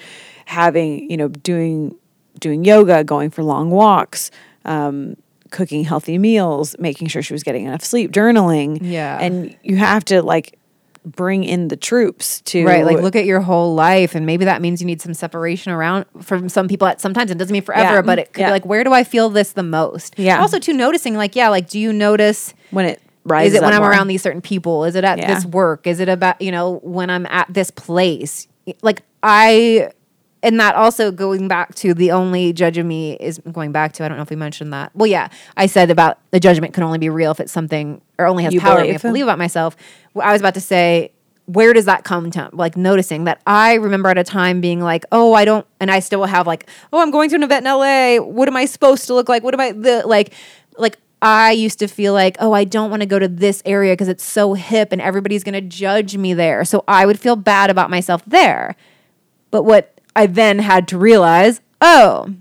having, you know, doing doing yoga, going for long walks, um, cooking healthy meals, making sure she was getting enough sleep, journaling. Yeah. And you have to like bring in the troops to Right. Like look at your whole life. And maybe that means you need some separation around from some people at sometimes. It doesn't mean forever, Yeah. but it could Yeah. be like, where do I feel this the most? Yeah. Also too noticing like, yeah, like do you notice when it rises. is it when I'm more. around these certain people? Is it at Yeah. this work? Is it about, you know, when I'm at this place? Like I and that also going back to the only judge of me is going back to I don't know if we mentioned that. Well, yeah, I said about the judgment can only be real if it's something or only has You power. If I believe. believe about myself. Well, I was about to say, where does that come to? Like noticing that I remember at a time being like, oh, I don't, and I still have like, oh, I'm going to an event in LA. What am I supposed to look like? What am I the like, like. I used to feel like, oh, I don't want to go to this area because it's so hip and everybody's going to judge me there. So I would feel bad about myself there. But what I then had to realize, oh,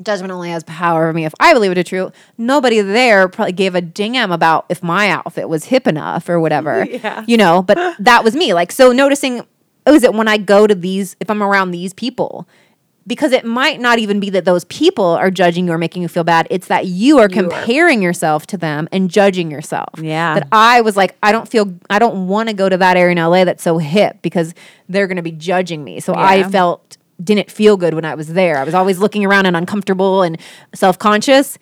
judgment only has power over me if I believe it is true. Nobody there probably gave a damn about if my outfit was hip enough or whatever. [laughs] Yeah. You know, but that was me. Like, so noticing, oh, is it when I go to these, if I'm around these people, because it might not even be that those people are judging you or making you feel bad. It's that you are comparing yourself to them and judging yourself. Yeah. That I was like, I don't feel, I don't want to go to that area in LA that's so hip because they're going to be judging me. So I felt, didn't feel good when I was there. I was always looking around and uncomfortable and self conscious.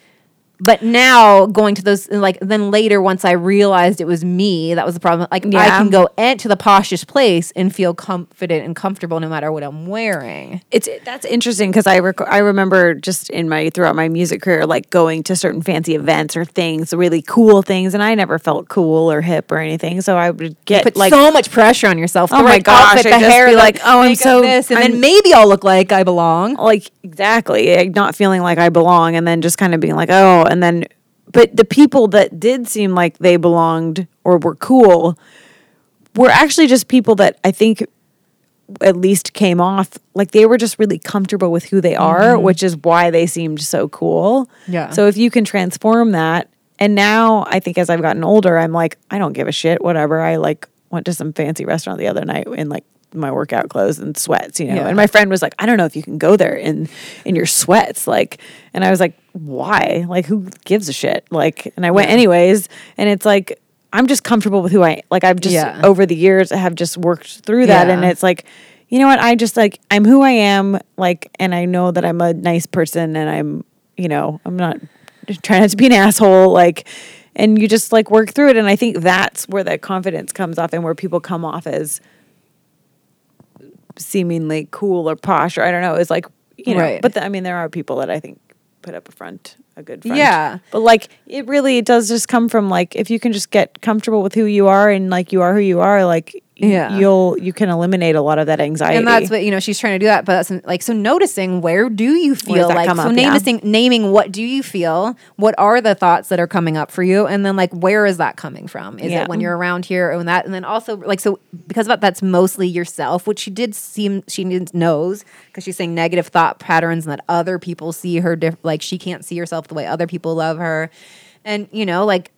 But now going to those, like, then later, once I realized it was me, that was the problem. Like, I can go into the poshest place and feel confident and comfortable no matter what I'm wearing. it's that's interesting because I rec- I remember just in my throughout my music career like going to certain fancy events or things really cool things and I never felt cool or hip or anything so I would get put like so much pressure on yourself. Oh the Oh my gosh, outfit, the just hair, be like, oh, I'm so- this, and I'm- then maybe I'll look like I belong. like exactly like, not feeling like I belong and then just kind of being like oh and then but the people that did seem like they belonged or were cool were actually just people that I think at least came off like they were just really comfortable with who they are mm-hmm. which is why they seemed so cool. Yeah. so if you can transform that and now I think as I've gotten older I'm like I don't give a shit whatever. I like went to some fancy restaurant the other night in like my workout clothes and sweats you know? Yeah. and my friend was like I don't know if you can go there in in your sweats like and I was like why? Like who gives a shit? Like and I went anyways and it's like I'm just comfortable with who I like I've just Yeah. over the years I have just worked through that and it's like you know what? I just like I'm who I am like and I know that I'm a nice person and I'm you know I'm not [laughs] trying not to be an asshole like and you just like work through it and I think that's where the confidence comes off and where people come off as seemingly cool or posh or I don't know is like you know Right. but the, I mean there are people that I think put up a front a good front Yeah. but like it really does just come from like if you can just get comfortable with who you are and like you are who you are like Yeah. you'll you can eliminate a lot of that anxiety and that's what you know she's trying to do that but that's like so noticing where do you feel like so up? Yeah. naming naming what do you feel what are the thoughts that are coming up for you and then like where is that coming from is Yeah. it when you're around here and that and then also like so because of that that's mostly yourself which she did seem she knows because she's saying negative thought patterns and that other people see her diff- like she can't see herself the way other people love her and you know like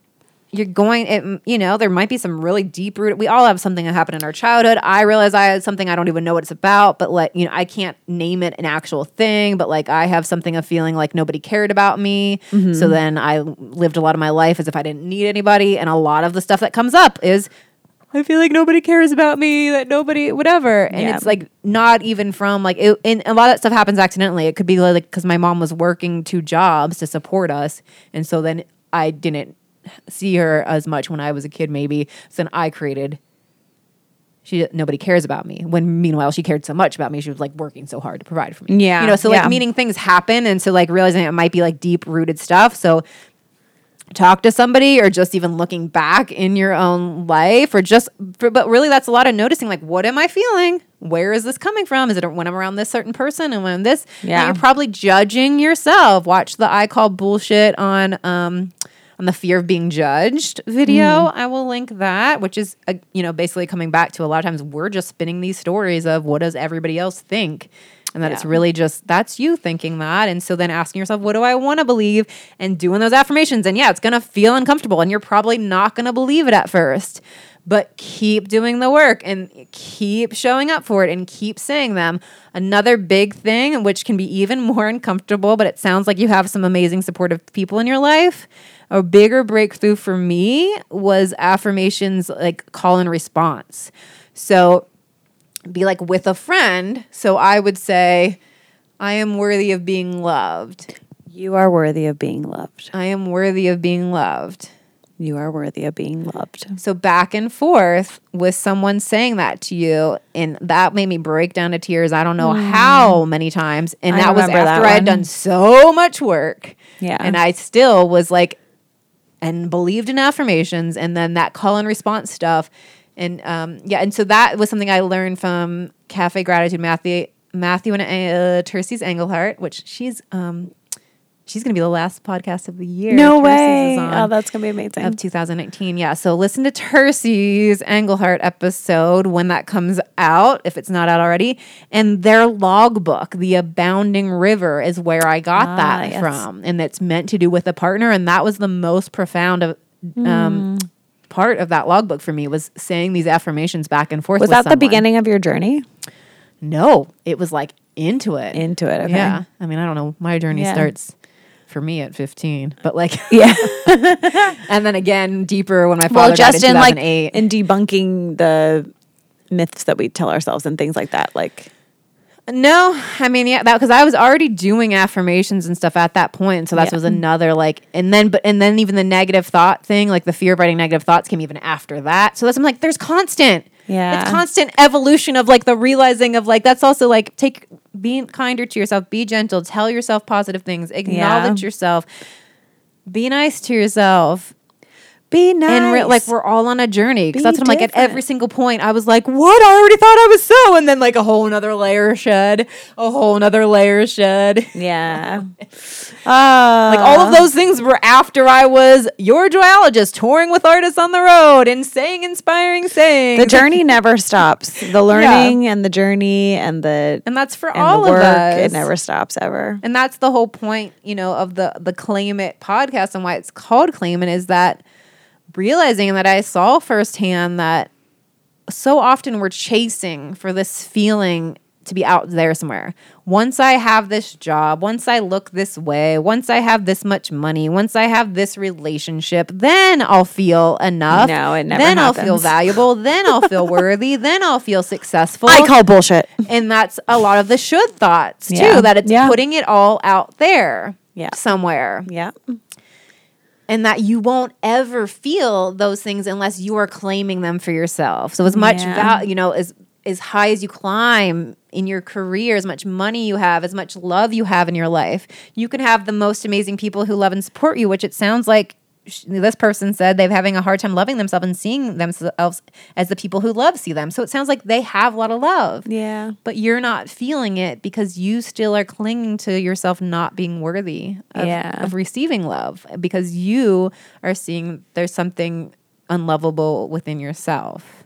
you're going it, you know there might be some really deep rooted we all have something that happened in our childhood i realize i had something i don't even know what it's about but like you know i can't name it an actual thing but like i have something of feeling like nobody cared about me mm-hmm. so then i lived a lot of my life as if i didn't need anybody and a lot of the stuff that comes up is I feel like nobody cares about me, that nobody, whatever. And Yeah. it's like not even from like, it, and a lot of that stuff happens accidentally. It could be like, because my mom was working two jobs to support us. And so then I didn't see her as much when I was a kid, maybe. So then I created, she, nobody cares about me. When meanwhile, she cared so much about me. She was like working so hard to provide for me. Yeah, You know, so yeah. like meaning things happen. And so like realizing it might be like deep rooted stuff. So talk to somebody or just even looking back in your own life or just for, but really that's a lot of noticing like what am i feeling where is this coming from is it when i'm around this certain person and when this and Yeah. you're probably judging yourself watch the i call bullshit on um on the fear of being judged video i will link that which is uh, you know basically coming back to a lot of times we're just spinning these stories of what does everybody else think? And that it's really just that's you thinking that. And so then asking yourself what do i want to believe? And doing those affirmations. And yeah it's going to feel uncomfortable and you're probably not going to believe it at first. But keep doing the work and keep showing up for it and keep saying them. Another big thing which can be even [laughs] more uncomfortable but it sounds like you have some amazing supportive people in your life a bigger breakthrough for me was affirmations like call and response so be like with a friend. So I would say, I am worthy of being loved. you are worthy of being loved I am worthy of being loved. you are worthy of being loved So back and forth with someone saying that to you, and that made me break down to tears. I don't know hmm. how many times, and I that was after I had done so much work. Yeah. and I still was like, and believed in affirmations, and then that call and response stuff, and um, yeah, and so that was something I learned from Cafe Gratitude Matthew Matthew and uh, Terces Engelhart, which she's um, she's gonna be the last podcast of the year. no Terces way oh that's gonna be amazing of 2019. Yeah. So listen to Terces Engelhart episode when that comes out, if it's not out already. And their logbook, The Abounding River, is where I got Ah, that yes. from. And it's meant to do with a partner. And that was the most profound of um, Hmm. part of that logbook for me was saying these affirmations back and forth. was that the beginning of your journey No, it was like into it. Into it. Okay. Yeah. I mean, I don't know. My journey Yeah. starts for me at 15, but uh, like, Yeah. [laughs] and then again deeper when my father well, died just in like 2008. in debunking the myths that we tell ourselves and things like that. Like, No, I mean, yeah, that because I was already doing affirmations and stuff at that point, so that Yeah. was another like, and then but and then even the negative thought thing, like the fear of writing negative thoughts, came even after that. So that's I'm like, there's constant, Yeah. it's constant evolution of like the realizing of like that's also like take being kinder to yourself, be gentle, tell yourself positive things, acknowledge yourself, be nice to yourself, be nice. and re- like we're all on a journey because that's what I'm like at every single point. I was like, "What? I already thought I was so," and then like a whole another layer shed, a whole another layer shed. [laughs] yeah. Uh, Like all of those things were after I was your joyologist touring with artists on the road and saying inspiring sayings. the journey never stops. The learning and the journey and the and that's for and all of us. It never stops ever. And that's the whole point, you know, of the the Claim It podcast and why it's called Claim It is that realizing that I saw firsthand that so often we're chasing for this feeling to be out there somewhere. Once I have this job, once I look this way, once I have this much money, once I have this relationship, then I'll feel enough. No, it never Then I'll feel [laughs] valuable. Then I'll feel worthy. Then I'll feel successful I call bullshit. and that's a lot of the should thoughts too Yeah. that it's Yeah. putting it all out there Yeah. somewhere Yeah. And that you won't ever feel those things unless you are claiming them for yourself so as much Yeah. val- you know as as high as you climb in your career as much money you have as much love you have in your life you can have the most amazing people who love and support you which it sounds like this person said they're having a hard time loving themselves and seeing themselves as the people who love see them so it sounds like they have a lot of love Yeah. but you're not feeling it because you still are clinging to yourself not being worthy of, Yeah. of receiving love because you are seeing there's something unlovable within yourself.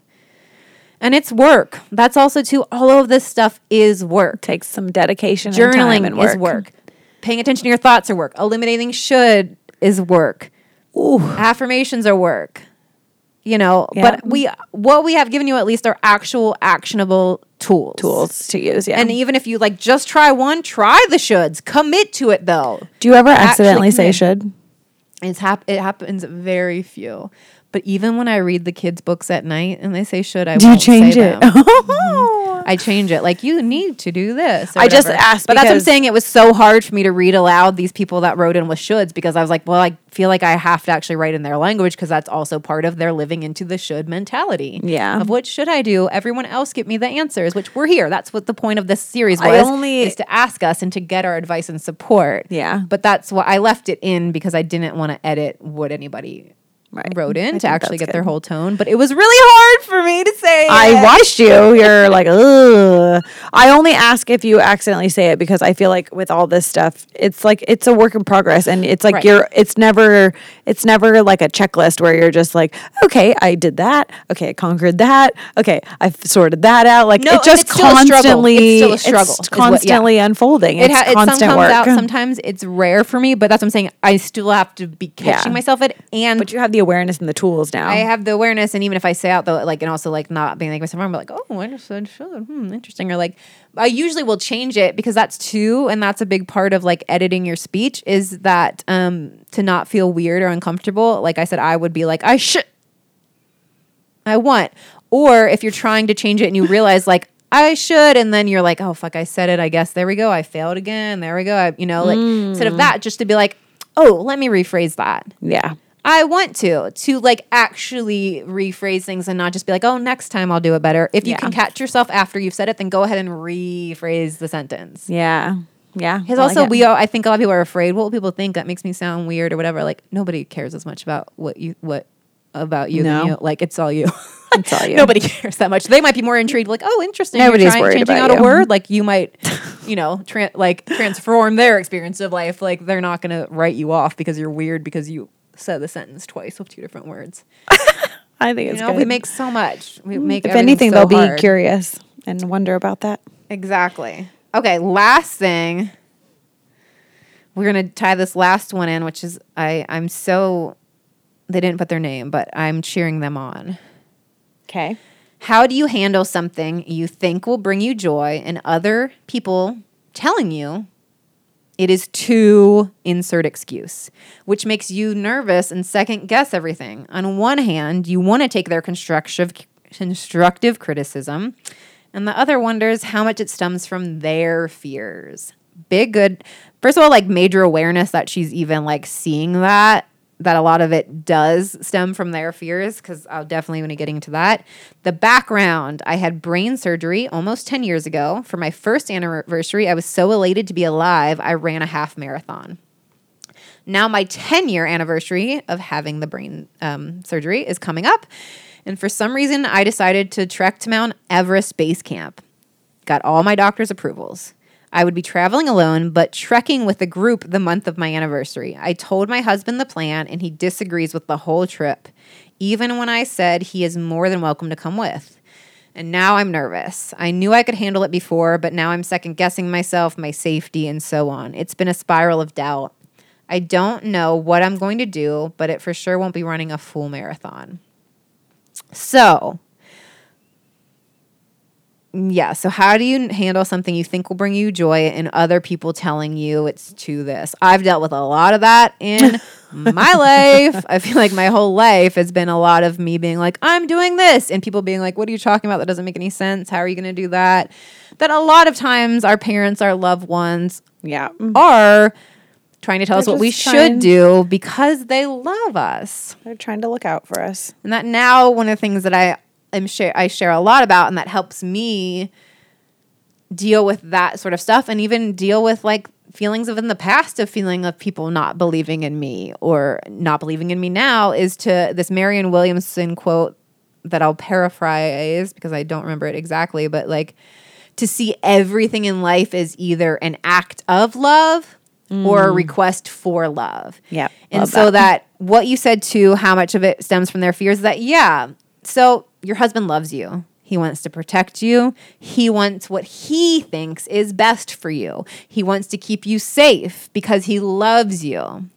And it's work. That's also too all of this stuff is work. Takes some dedication and time Journaling and work. is work. Paying attention to your thoughts are work. Eliminating should is work. Ooh. Affirmations are work. You know, Yeah. but we what we have given you at least are actual actionable tools. Tools to use. Yeah. And even if you like just try one, try the shoulds. Commit to it though. Do you ever accidentally say should? It's hap- it happens very few. But even when I read the kids' books at night and they say should, I Do you change it? them. [laughs] Mm-hmm. I change it. Like you need to do this. I just asked but that's what I'm saying. It was so hard for me to read aloud these people that wrote in with shoulds because I was like, well, I feel like I have to actually write in their language because that's also part of their living into the should mentality. Yeah. Of what should I do? Everyone else give me the answers, which we're here. That's what the point of this series I was. only- is to ask us and to get our advice and support. Yeah. But that's why I left it in because I didn't want to edit what anybody Right. wrote in to actually get their whole tone. But it was really hard for me to say. I it. watched you. You're like, ugh. I only ask if you accidentally say it because I feel like with all this stuff, it's like it's a work in progress, and it's like Right. you're. It's never. It's never like a checklist where you're just like, okay, I did that. Okay, I conquered that. Okay, I've sorted that out. Like No, it just it's still constantly. It's still a struggle, It's is what- yeah. constantly unfolding. It, It's ha- it some constant comes work. out. Sometimes it's rare for me, but that's what I'm saying. I still have to be catching Yeah. myself at and but you have the awareness and the tools now. I have the awareness, and even if I say out though, like, and also like not being like myself, I'm like, oh, I understood, should, hmm, interesting, or like, I usually will change it because that's too, and that's a big part of like editing your speech is that um to not feel weird or uncomfortable. Like I said, I would be like, I should, I want, or if you're trying to change it and you realize like. I should, and then you're like, "Oh fuck, I said it. I guess there we go. I failed again. There we go. I, you know, like instead of that, just to be like, oh, let me rephrase that. yeah. I want to to like actually rephrase things and not just be like, oh, next time I'll do it better. If you Yeah. can catch yourself after you've said it, then go ahead and rephrase the sentence. Yeah. Yeah. Because I like also, we all, I think a lot of people are afraid. What will people think? That makes me sound weird or whatever. Like nobody cares as much about what you what about you No. than you. Like it's all you. [laughs] It's all [laughs] you. Nobody cares that much. They might be more intrigued. Like, oh, interesting. Nobody's You're trying, worried changing about out a word. Like you might, [laughs] you know, tran like transform their experience of life. Like they're not going to write you off because you're weird because you said the sentence twice with two different words. [laughs] I think You know, good. we make so much. We mm. make if anything, so they'll hard. be curious and wonder about that. Exactly. Okay, last thing. We're gonna tie this last one in, which is I I'm so they didn't put their name, but I'm cheering them on. Okay. How do you handle something you think will bring you joy and other people telling you it is too insert excuse, which makes you nervous and second guess everything. On one hand, you want to take their constructive constructive criticism, and the other wonders how much it stems from their fears. Big good. First of all, like major awareness that she's even like seeing that that a lot of it does stem from their fears because I'll definitely to getting to that. The background I had brain surgery almost 10 years ago. For my first anniversary, I was so elated to be alive, I ran a half marathon. Now, my 10 year anniversary of having the brain um, surgery is coming up. And for some reason, I decided to trek to Mount Everest Base Camp. Got all my doctor's approvals. I would be traveling alone, but trekking with a group the month of my anniversary. I told my husband the plan, and he disagrees with the whole trip, even when I said he is more than welcome to come with. And now I'm nervous. I knew I could handle it before, but now I'm second guessing myself, my safety, and so on. It's been a spiral of doubt. I don't know what I'm going to do, but it for sure won't be running a full marathon. So, Mm, yeah. So, how do you handle something you think will bring you joy and other people telling you it's to this? I've dealt with a lot of that in [laughs] my life. I feel like my whole life has been a lot of me being like, I'm doing this, and people being like, What are you talking about? That doesn't make any sense. How are you going to do that? That a lot of times our parents, our loved ones, Yeah. are trying to tell us They're what we just should do because they love us. They're trying to look out for us. And that now one of the things that I am share I share a lot about and that helps me deal with that sort of stuff and even deal with like feelings of in the past of feeling of people not believing in me or not believing in me now is to this Marianne Williamson quote that I'll paraphrase because I don't remember it exactly, but like to see everything in life as either an act of love or a mm. request for love. Yeah. And so that. that what you said too, how much of it stems from their fears, that yeah. So your husband loves you. He wants to protect you. He wants what he thinks is best for you. He wants to keep you safe because he loves you.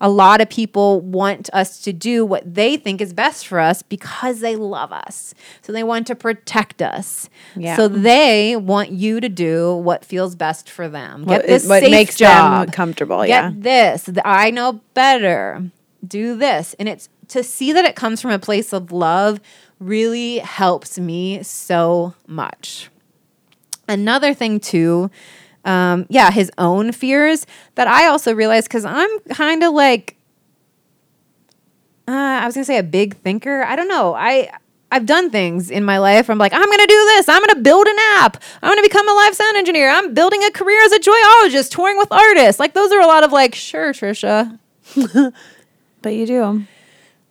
A lot of people want us to do what they think is best for us because they love us. So they want to protect us. Yeah. So they want you to do what feels best for them. What Get this is- what safe makes them job. comfortable, Get yeah. this. I know better. Do this. And it's to see that it comes from a place of love really helps me so much. Another thing, too, um, yeah, his own fears that I also realized because I'm kind of like, uh, I was gonna say a big thinker. I don't know. I I've done things in my life. I'm like, I'm gonna do this. I'm gonna build an app. I'm gonna become a live sound engineer. I'm building a career as a joyologist, touring with artists. Like those are a lot of like, sure, Trisha, [laughs] But you do.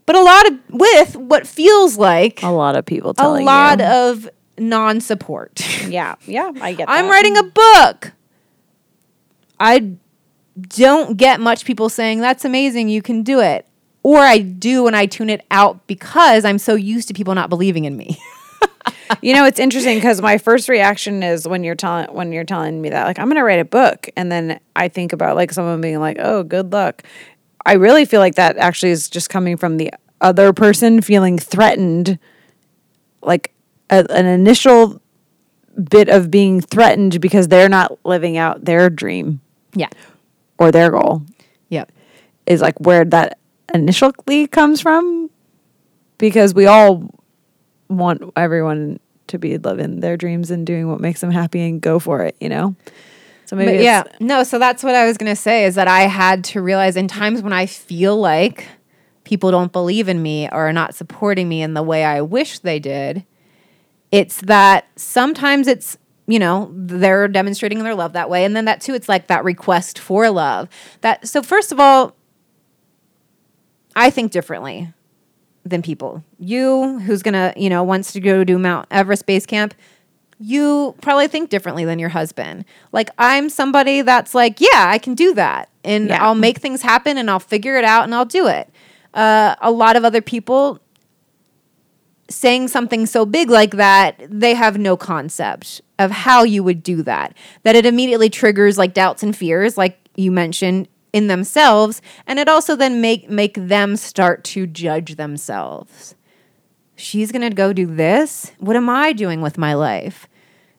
But a lot of with what feels like A lot of people telling a lot you. of non-support. [laughs] yeah, yeah, I get I'm writing a book. I don't get much people saying that's amazing, you can do it. Or I do and I tune it out because I'm so used to people not believing in me. [laughs] You know, it's interesting because my first reaction is when you're telling when you're telling me that, like, I'm gonna write a book, and then I think about like someone being like, "Oh, good luck." I really feel like that actually is just coming from the other person feeling threatened, like a, an initial bit of being threatened because they're not living out their dream yeah. or their goal Yep. is like where that initially comes from because we all want everyone to be living their dreams and doing what makes them happy and go for it, you know? So maybe But it's, yeah, no, so that's what I was going to say is that I had to realize in times when I feel like people don't believe in me or are not supporting me in the way I wish they did, it's that sometimes it's, you know, they're demonstrating their love that way. And then that too, it's like that request for love. That so first of all, I think differently than people. You who's gonna, you know, wants to go do Mount Everest base camp, you probably think differently than your husband. Like I'm somebody that's like, yeah, I can do that, and Yeah. I'll make things happen, and I'll figure it out, and I'll do it. Uh, a lot of other people saying something so big like that, they have no concept of how you would do that. That it immediately triggers like doubts and fears, like you mentioned in themselves, and it also then make make them start to judge themselves. she's going to go do this. What am I doing with my life?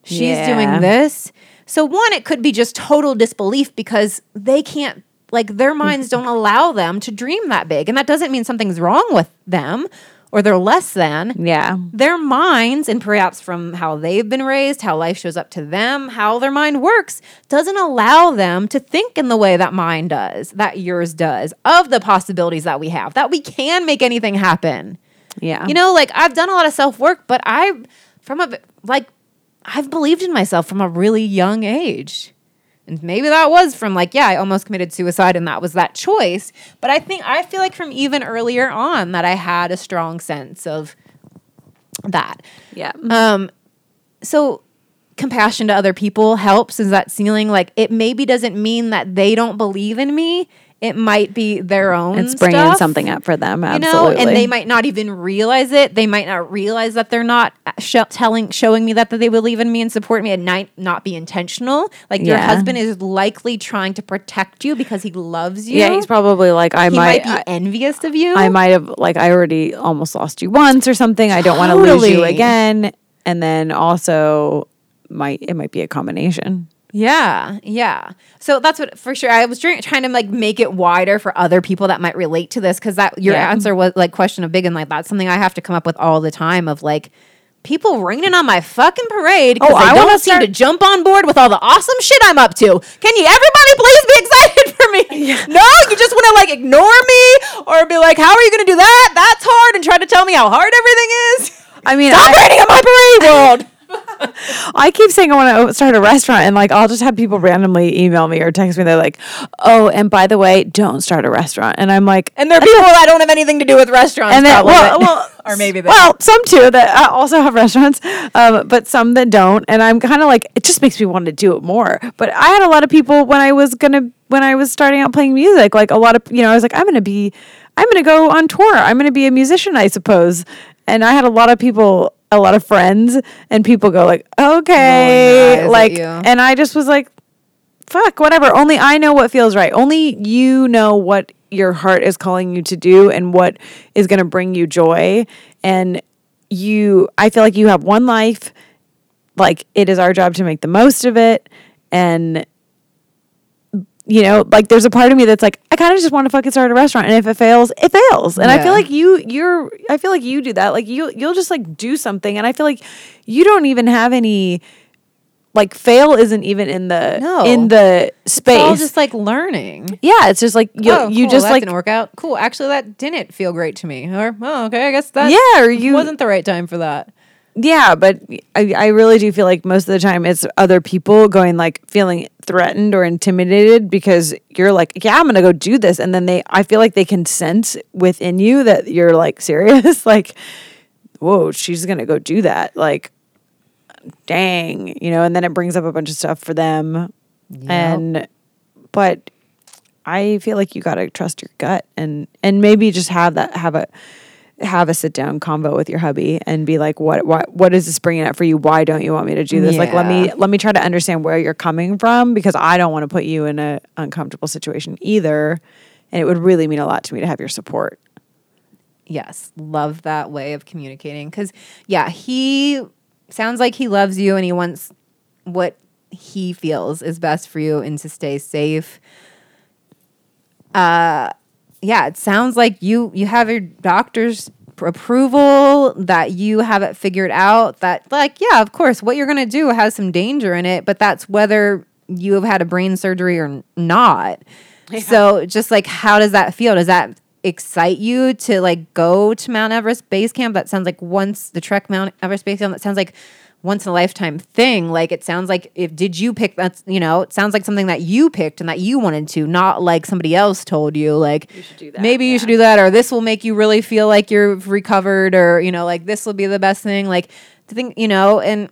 She's Yeah. doing this. So, one, it could be just total disbelief because they can't, like, their minds don't allow them to dream that big. And that doesn't mean something's wrong with them or they're less than Yeah. their minds and perhaps from how they've been raised, how life shows up to them, how their mind works, doesn't allow them to think in the way that mine does, that yours does, of the possibilities that we have, that we can make anything happen. Yeah. You know, like I've done a lot of self work, but I, from a, like, I've believed in myself from a really young age. And maybe that was from like, yeah, I almost committed suicide and that was that choice. But I think, I feel like from even earlier on that I had a strong sense of that. yeah. Um, so compassion to other people helps. Is that feeling like it maybe doesn't mean that they don't believe in me. It might be their own. it's bringing stuff, something up for them. you Absolutely. know, and they might not even realize it. They might not realize that they're not uh, sh- telling, showing me that, that they believe in me and support me, and might not be intentional. Like your Yeah. husband is likely trying to protect you because he loves you. yeah, he's probably like, I he might, might, be envious of you. I, I might have, like, I already almost lost you once or something. I don't want to lose you again. And then also, might it might be a combination. Yeah, yeah. So that's what for sure. I was trying, trying to like make it wider for other people that might relate to this because that your Yeah. answer was like question of big and like that's something I have to come up with all the time of like people raining on my fucking parade because Oh, they I don't seem start- to jump on board with all the awesome shit I'm up to. Can you everybody please be [laughs] excited for me? No, you just want to like ignore me or be like, how are you going to do that? That's hard and try to tell me how hard everything is. I mean, Stop I, raining on my parade world. I keep saying I want to start a restaurant, and like I'll just have people randomly email me or text me. They're like, "Oh, and by the way, don't start a restaurant." And I'm like, And there are people that don't have anything to do with restaurants. and then probably, well, well, [laughs] or maybe they well, some too that uh, also have restaurants, um, but some that don't. And I'm kind of like, it just makes me want to do it more. But I had a lot of people when I was gonna when I was starting out playing music, like a lot of you know, I was like, I'm gonna be, I'm gonna go on tour. I'm gonna be a musician, I suppose. And I had a lot of people, a lot of friends, and people go like, okay, like, and I just was like, fuck, whatever. Only I know what feels right. Only you know what your heart is calling you to do and what is going to bring you joy. And you, I feel like you have one life. Like it is our job to make the most of it. And, you know, like there's a part of me that's like, I kind of just want to fucking start a restaurant. And if it fails, it fails. And I feel like you, you're, I feel like you do that. Like you, you'll just like do something. And I feel like you don't even have any, like fail isn't even in the No. in the space. It's all just like learning. yeah, it's just like you oh, you cool, just like didn't work out. Cool. Actually, that didn't feel great to me. Or oh, okay, I guess that yeah, or you wasn't the right time for that. Yeah, but I I really do feel like most of the time it's other people going like feeling threatened or intimidated because you're like yeah I'm gonna go do this. And then they I feel like they can sense within you that you're like [laughs] serious like whoa she's gonna go do that. Like dang you know and then it brings up a bunch of stuff for them. And but I feel like you got to trust your gut and and maybe just have that have a have a sit down convo with your hubby and be like what what what is this bringing up for you? Why don't you want me to do this? Like let me let me try to understand where you're coming from because I don't want to put you in an uncomfortable situation either. And it would really mean a lot to me to have your support. Yes, love that way of communicating. Because yeah, he sounds like he loves you and he wants what he feels is best for you and to stay safe. Uh, yeah, it sounds like you you have your doctor's approval that you have it figured out that like yeah of course what you're gonna do has some danger in it but that's whether you have had a brain surgery or not. So just like how does that feel? Does that excite you to like go to mount everest base camp? That sounds like once the trek mount everest base camp that sounds like once in a lifetime thing like it sounds like if did you pick that's you know it sounds like something that you picked and that you wanted to not like somebody else told you like you should do that, maybe you should do that or this will make you really feel like you're recovered or you know like this will be the best thing like to think you know and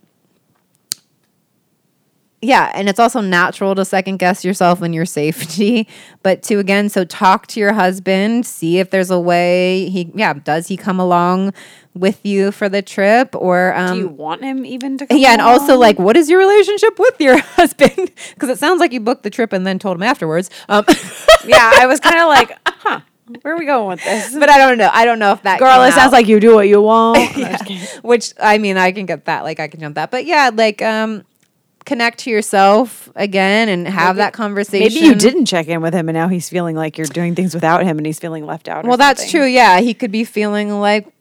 yeah, and it's also natural to second guess yourself and your safety, [laughs] but to again, so talk to your husband, see if there's a way he, yeah, does he come along with you for the trip or um, do you want him even to come yeah, and also like, what is your relationship with your [laughs] husband? Because it sounds like you booked the trip and then told him afterwards. Um, [laughs] yeah I was kind of like huh Where are we going with this? but I don't know. I don't know if that Girl, it sounds out. like you do what you want. which I mean, I can get that. Like I can jump that. But yeah, like um, connect to yourself again and have that conversation. Maybe you didn't check in with him and now he's feeling like you're doing things without him and he's feeling left out. Well, that's something. true. Yeah, he could be feeling like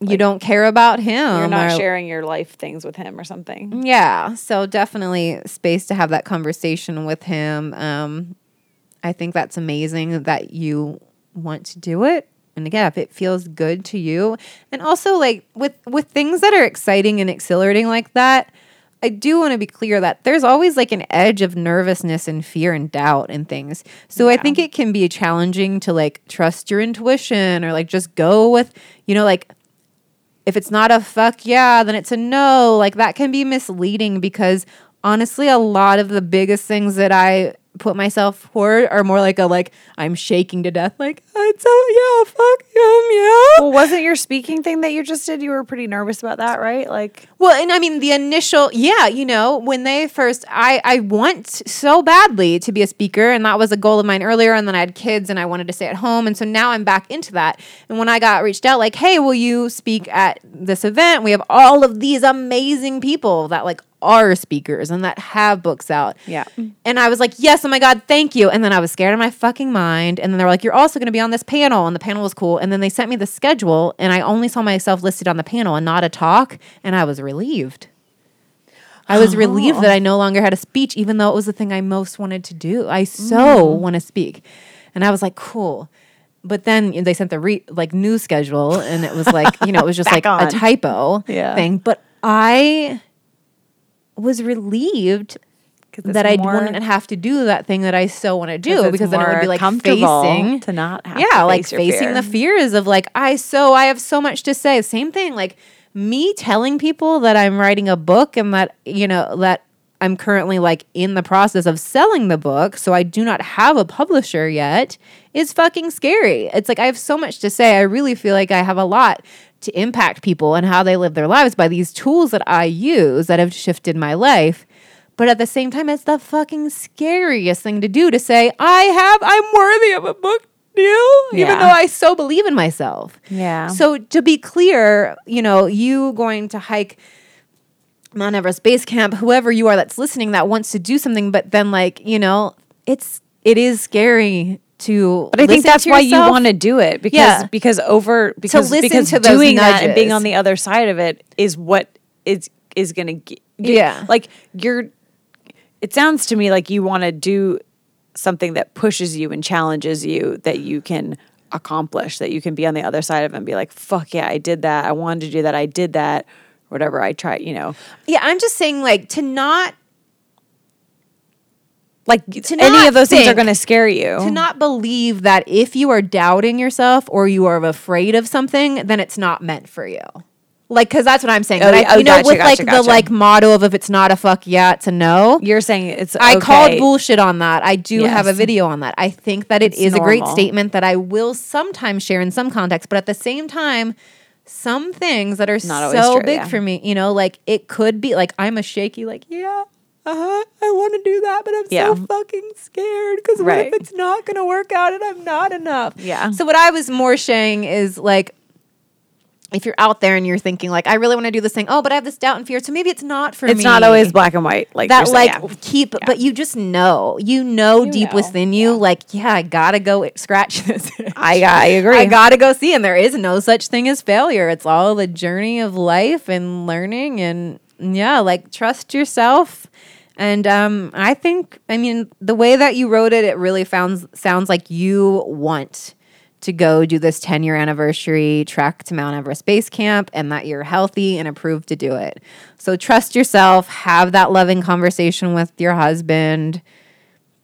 you don't care about him. You're not or- sharing your life things with him or something. Yeah, so definitely space to have that conversation with him. Um, I think that's amazing that you want to do it. And again, if it feels good to you, and also like with with things that are exciting and exhilarating like that, I do want to be clear that there's always like an edge of nervousness and fear and doubt and things. So I think it can be challenging to like trust your intuition or like just go with, you know, like if it's not a fuck yeah, then it's a no. Like that can be misleading because honestly, a lot of the biggest things that I put myself for are more like a like I'm shaking to death. Like it's oh yeah, fuck him, yeah. Well, wasn't your speaking thing that you just did? You were pretty nervous about that, right? Like, Well, and I mean the initial, yeah, you know, when they first, I I want so badly to be a speaker, and that was a goal of mine earlier. And then I had kids, and I wanted to stay at home, and so now I'm back into that. And when I got reached out, like, hey, will you speak at this event? We have all of these amazing people that like are speakers and that have books out. Yeah. And I was like, yes, oh my God, thank you. And then I was scared of my fucking mind. And then they were like, you're also going to be on this panel. And the panel was cool. And then they sent me the schedule, and I only saw myself listed on the panel and not a talk. And I was relieved. I was relieved that oh. I no longer had a speech, even though it was the thing I most wanted to do. I so mm-hmm. want to speak. And I was like, cool. But then they sent the re- like new schedule, and it was like, you know, it was just [laughs] like a typo Yeah. thing. But I was relieved that I wouldn't have to do that thing that I so want to do because then it would be like facing to not have yeah like facing fear. the fears of like I so I have so much to say same thing like me telling people that I'm writing a book and that you know that I'm currently like in the process of selling the book so I do not have a publisher yet is fucking scary it's like I have so much to say I really feel like I have a lot to impact people and how they live their lives by these tools that I use that have shifted my life but at the same time, it's the fucking scariest thing to do to say, I have, I'm worthy of a book deal, even though I so believe in myself. Yeah. So to be clear, you know, you going to hike Mount Everest Base Camp, whoever you are that's listening that wants to do something, but then like, you know, it's, it is scary to But I think that's to why you want to do it because Yeah. because over because listen because to doing that and being on the other side of it is what is is going to get Yeah. like you're it sounds to me like you want to do something that pushes you and challenges you that you can accomplish that you can be on the other side of it and be like fuck yeah I did that. I wanted to do that. I did that. Whatever I tried you know. Yeah, I'm just saying like to not like any of those things are going to scare you to not believe that if you are doubting yourself or you are afraid of something, then it's not meant for you. Like, because that's what I'm saying. Oh, I-. Oh, you know, gotcha, with like gotcha, the like motto of if it's not a fuck yeah, it's a no. you're saying it's I okay. called bullshit on that. I do have a video on that. I think that it It's is a great statement that I will sometimes share in some context, but at the same time, some things that are Not so true, big yeah. for me, you know, like it could be like I'm a shaky, like, yeah, uh huh, I want to do that, but I'm Yeah. so fucking scared because what Right. if it's not going to work out and I'm not enough? Yeah. So what I was more saying is like, if you're out there and you're thinking like, I really want to do this thing, oh, but I have this doubt and fear, so maybe it's not for me. it's not always black and white like that like yeah. keep, but you just know, you know You deep know, within you, like, yeah, I gotta go scratch this. [laughs] I I agree. I gotta go see, and there is no such thing as failure. It's all the journey of life and learning, and yeah, like trust yourself. And um, I think, I mean, the way that you wrote it, it really sounds sounds like you want to go do this 10 year anniversary trek to Mount Everest Base Camp, and that you're healthy and approved to do it. So trust yourself. Have that loving conversation with your husband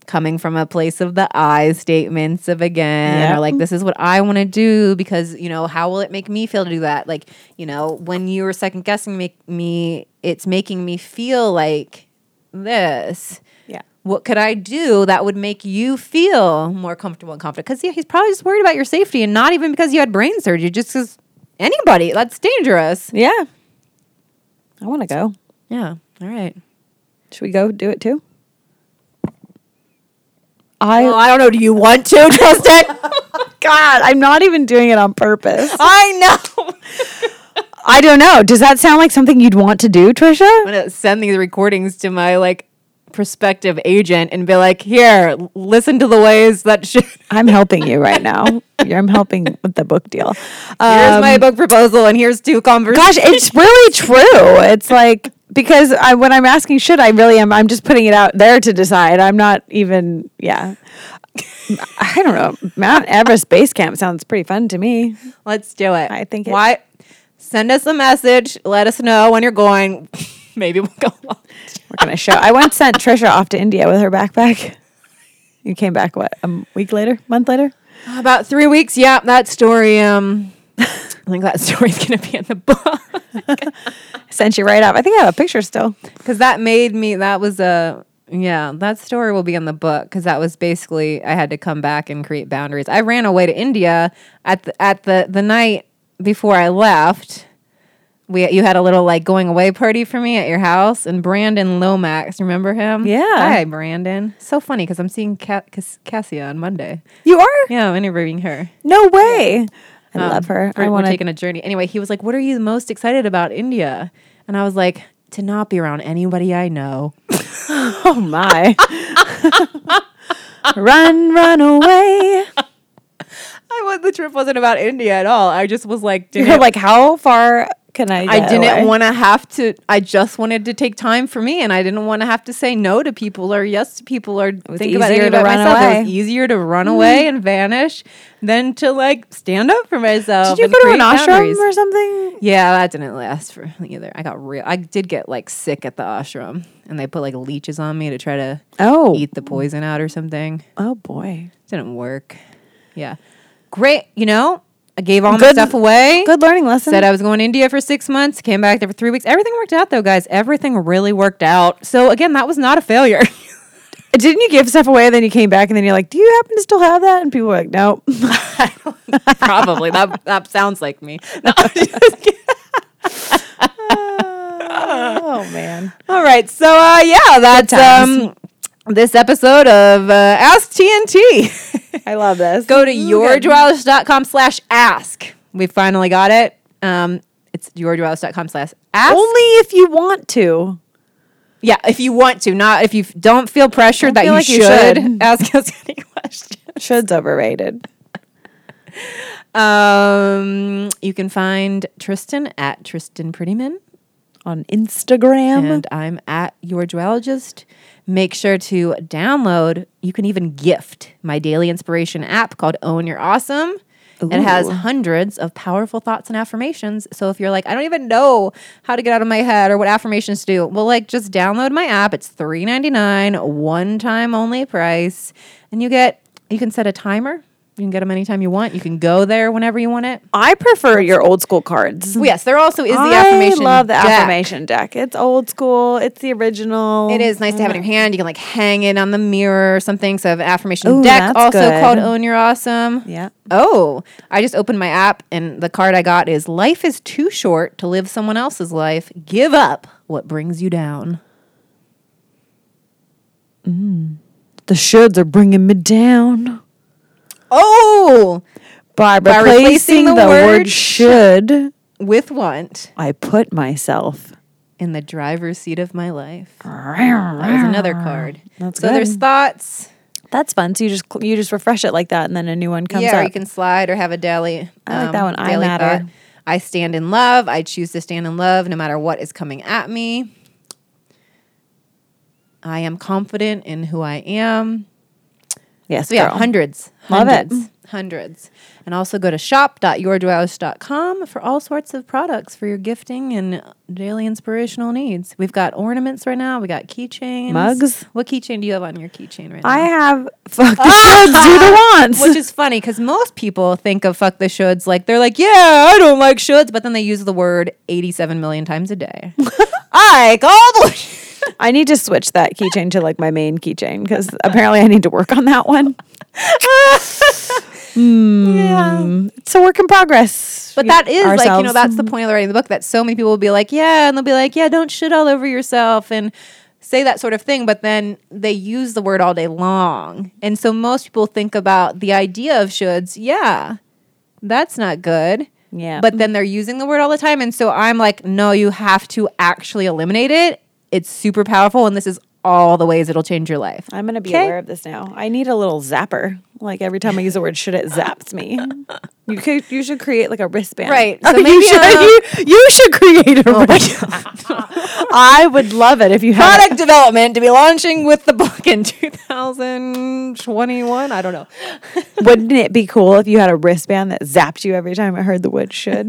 coming from a place of the I statements of again, Yep. or like, this is what I want to do because, you know, how will it make me feel to do that? Like, you know, when you were second guessing make me, it's making me feel like this. yeah What could I do that would make you feel more comfortable and confident? Because yeah, he's probably just worried about your safety and not even because you had brain surgery, just because anybody, that's dangerous. yeah I want to go Yeah. All right. should we go do it too I Well, I don't know. Do you want to, [laughs] Tristan? [laughs] God, I'm not even doing it on purpose. I know. [laughs] I don't know. Does that sound like something you'd want to do, Trisha? I'm gonna send these recordings to my like prospective agent and be like, "Here, listen to the ways that should." [laughs] I'm helping you right now. [laughs] I'm helping with the book deal. Here's Um, my book proposal, and here's two conversations. Gosh, it's [laughs] really true. It's like because I when I'm asking should I really am I'm just putting it out there to decide. I'm not even yeah. I don't know. Mount Everest base camp sounds pretty fun to me. Let's do it. I think Why? Send us a message. Let us know when you're going. [laughs] Maybe we'll go. along. We're gonna show. I once sent Trisha off to India with her backpack. You came back what a week later, month later. About three weeks. Yeah, that story. Um, [laughs] I think that story's gonna be in the book Sent you right off. I think I have a picture still. because that made me. That was a. Yeah, that story will be in the book because that was basically I had to come back and create boundaries. I ran away to India at the at the the night before I left. We you had a little like going away party for me at your house, and Brandon Lomax, remember him? Yeah. Hi, Brandon. So funny because I'm seeing Ca- Cass- Cassia on Monday. You are? Yeah, I'm interviewing her. No way. I Um, love her. We're, I want to. taking a journey. Anyway, he was like, "What are you most excited about India?" And I was like, "To not be around anybody I know." [laughs] Oh my. [laughs] run, run away. [laughs] I was the trip wasn't about India at all. I just was like, You're like, how far can I? I didn't want to have to. I just wanted to take time for me, and I didn't want to have to say no to people or yes to people or think about easier any to about run myself. It away. was easier to run mm-hmm. away and vanish than to like stand up for myself. Did you go to an ashram boundaries. or something? Yeah, that didn't last for either. I got real. I did get like sick at the ashram, and they put like leeches on me to try to Oh, eat the poison out or something. oh boy. Didn't work. Yeah, great. You know, I gave all my Good- stuff away. Good learning lesson. Said I was going to India for six months. Came back there for three weeks. Everything worked out though, guys. Everything really worked out. So again, that was not a failure. [laughs] Didn't you give stuff away? Then you came back, and then you're like, "Do you happen to still have that?" And people were like, "Nope." [laughs] Probably that. That sounds like me. [laughs] No, oh man. All right. So uh, yeah, that's um this episode of uh, Ask TNT. I love this. Go to yourjoyologist.com slash ask. We finally got it. Um, it's yourjoyologist.com slash ask. Only if you want to. yeah, if you want to, not if you f- don't feel pressured Don't that feel you, like you should, should. [laughs] ask us any questions. Should's overrated. Um, you can find Tristan at Tristan Prettyman. On Instagram. and I'm at yourjoyologist. Make sure to download. You can even gift my daily inspiration app called Own Your Awesome. It has hundreds of powerful thoughts and affirmations. So if you're like, I don't even know how to get out of my head or what affirmations to do, well, like just download my app. It's $3.99, one time only price, and you get you can set a timer. You can get them anytime you want. You can go there whenever you want it. I prefer your old school cards. Well, yes, there also is the I affirmation. I love the deck. affirmation deck. It's old school. It's the original. It is nice to have it in your hand. You can like hang it on the mirror or something. So I have affirmation Ooh, deck also good. called Own Your Awesome. Yeah. Oh, I just opened my app and the card I got is Life is too short to live someone else's life. Give up what brings you down. Mm. The shoulds are bringing me down. Oh, By By replacing, replacing the, the word should, with want, I put myself. In the driver's seat of my life. That was another card. That's so there's thoughts. That's fun. So you just you just refresh it like that, and then a new one comes yeah, or up. you can slide or have a daily. um, I like that one. I matter. thought. I stand in love. I choose to stand in love no matter what is coming at me. I am confident in who I am. Yes, So yeah, girl. hundreds, Love it. hundreds, hundreds. And also go to shop.yourjoyologist.com for all sorts of products for your gifting and daily inspirational needs. We've got ornaments right now. We got keychains. Mugs. What keychain do you have on your keychain right now? I have fuck the shoulds, do the [laughs] wants. Which is funny because most people think of fuck the shoulds like they're like, yeah, I don't like shoulds, but then they use the word 87 million times a day. [laughs] I call the. I need to switch that keychain to like my main keychain because apparently I need to work on that one. [laughs] Hmm. yeah. It's a work in progress. But that is like, you know, that's the point of the writing the book that so many people will be like, yeah, and they'll be like, yeah, don't shit all over yourself. And say that sort of thing, but then they use the word all day long. And so most people think about the idea of shoulds. Yeah, that's not good. Yeah. But then they're using the word all the time. And so I'm like, no, you have to actually eliminate it. It's super powerful. And this is all the ways it'll change your life. I'm gonna be 'Kay? aware of this now. I need a little zapper. Like every time I use the word should, it zaps me. You could you should create like a wristband. Right. So [laughs] So maybe, you, should, um, you, you should create a Oh wristband. [laughs] I would love it if you had Product development to be launching with the book in 2021. I don't know. [laughs] Wouldn't it be cool if you had a wristband that zapped you every time I heard the word should?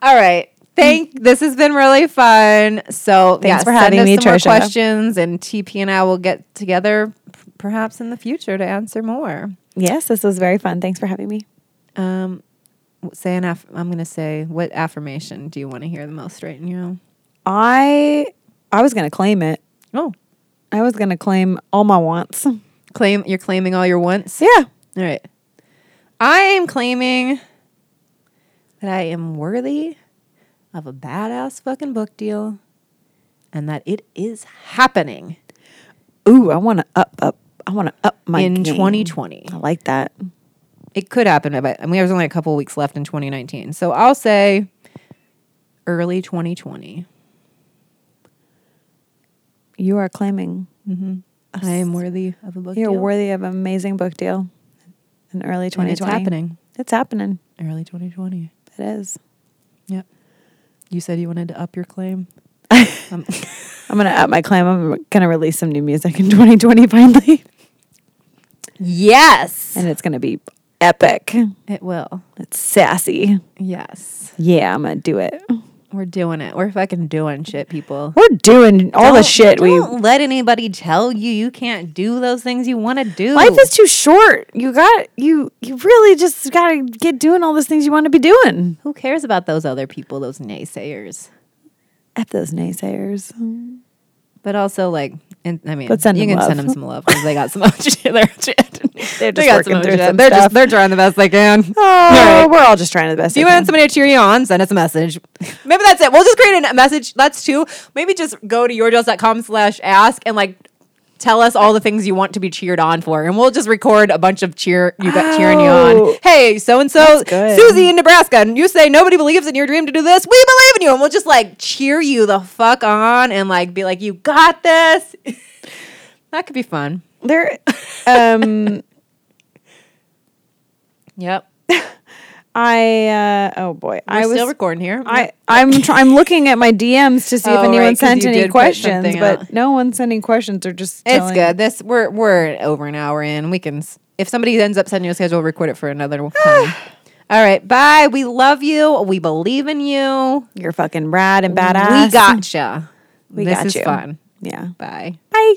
All right. Thank. This has been really fun. So Thanks yeah, for having me, some more Trisha. questions, and TP and I will get together p- perhaps in the future to answer more. yes, this was very fun. Thanks for having me. Um, say an aff- I'm going to say what affirmation do you want to hear the most right now? I I was gonna claim it. Oh, I was gonna claim all my wants. claim you're claiming all your wants. Yeah. All right. I am claiming that I am worthy of a badass fucking book deal and that it is happening Ooh, I wanna up up I wanna up my in game. 2020. I like that. It could happen, but I mean, there's only a couple weeks left in 2019. So I'll say early 2020. You are claiming mm-hmm. I am worthy of a book deal. you're deal. worthy of an amazing book deal in early And 2020. it's happening. It's happening. Early 2020. It is. Yep. You said you wanted to up your claim. [laughs] Um, I'm gonna up my claim. I'm gonna release some new music in [laughs] 2020 finally, yes. and it's gonna be epic. It will. It's sassy. Yes. Yeah, I'm gonna do it. We're doing it. We're fucking doing shit, people. We're doing all the Don't- shit we. Don't let anybody tell you you can't do those things you want to do. Life is too short. You got you. You really just gotta get doing all those things you want to be doing. Who cares about those other people, those naysayers? At those naysayers. But also, like, and, I mean, But send you can send them some love because they got some [laughs] shit. They're, [laughs] They're they just got working some through some They're stuff. just they're trying the best they can. Oh, right. we're all just trying the best. Do you want somebody to cheer you on? Send us a message. Maybe that's it. We'll just create a message. That's two. Maybe just go to yourjoyologist.com slash ask and like tell us all the things you want to be cheered on for. And we'll just record a bunch of cheer you got cheering you Oh. on. Hey, so and so Susie in Nebraska, and you say nobody believes in your dream to do this. We believe in you. And we'll just like cheer you the fuck on and like be like, you got this. [laughs] that could be fun. There, [laughs] um, Yep. [laughs] I uh, oh boy, I I was still recording here. I I'm try- I'm looking at my DMs to see if Oh, anyone right, 'cause sent you any put questions, something but out. no one's sending questions. They're just It's telling- good. This we're we're over an hour in. We can s- if somebody ends up sending you a schedule, we'll record it for another [sighs] time. All right, bye. We love you. We believe in you. You're fucking rad and badass. We gotcha. We this got is you. fun. Yeah. Bye. Bye.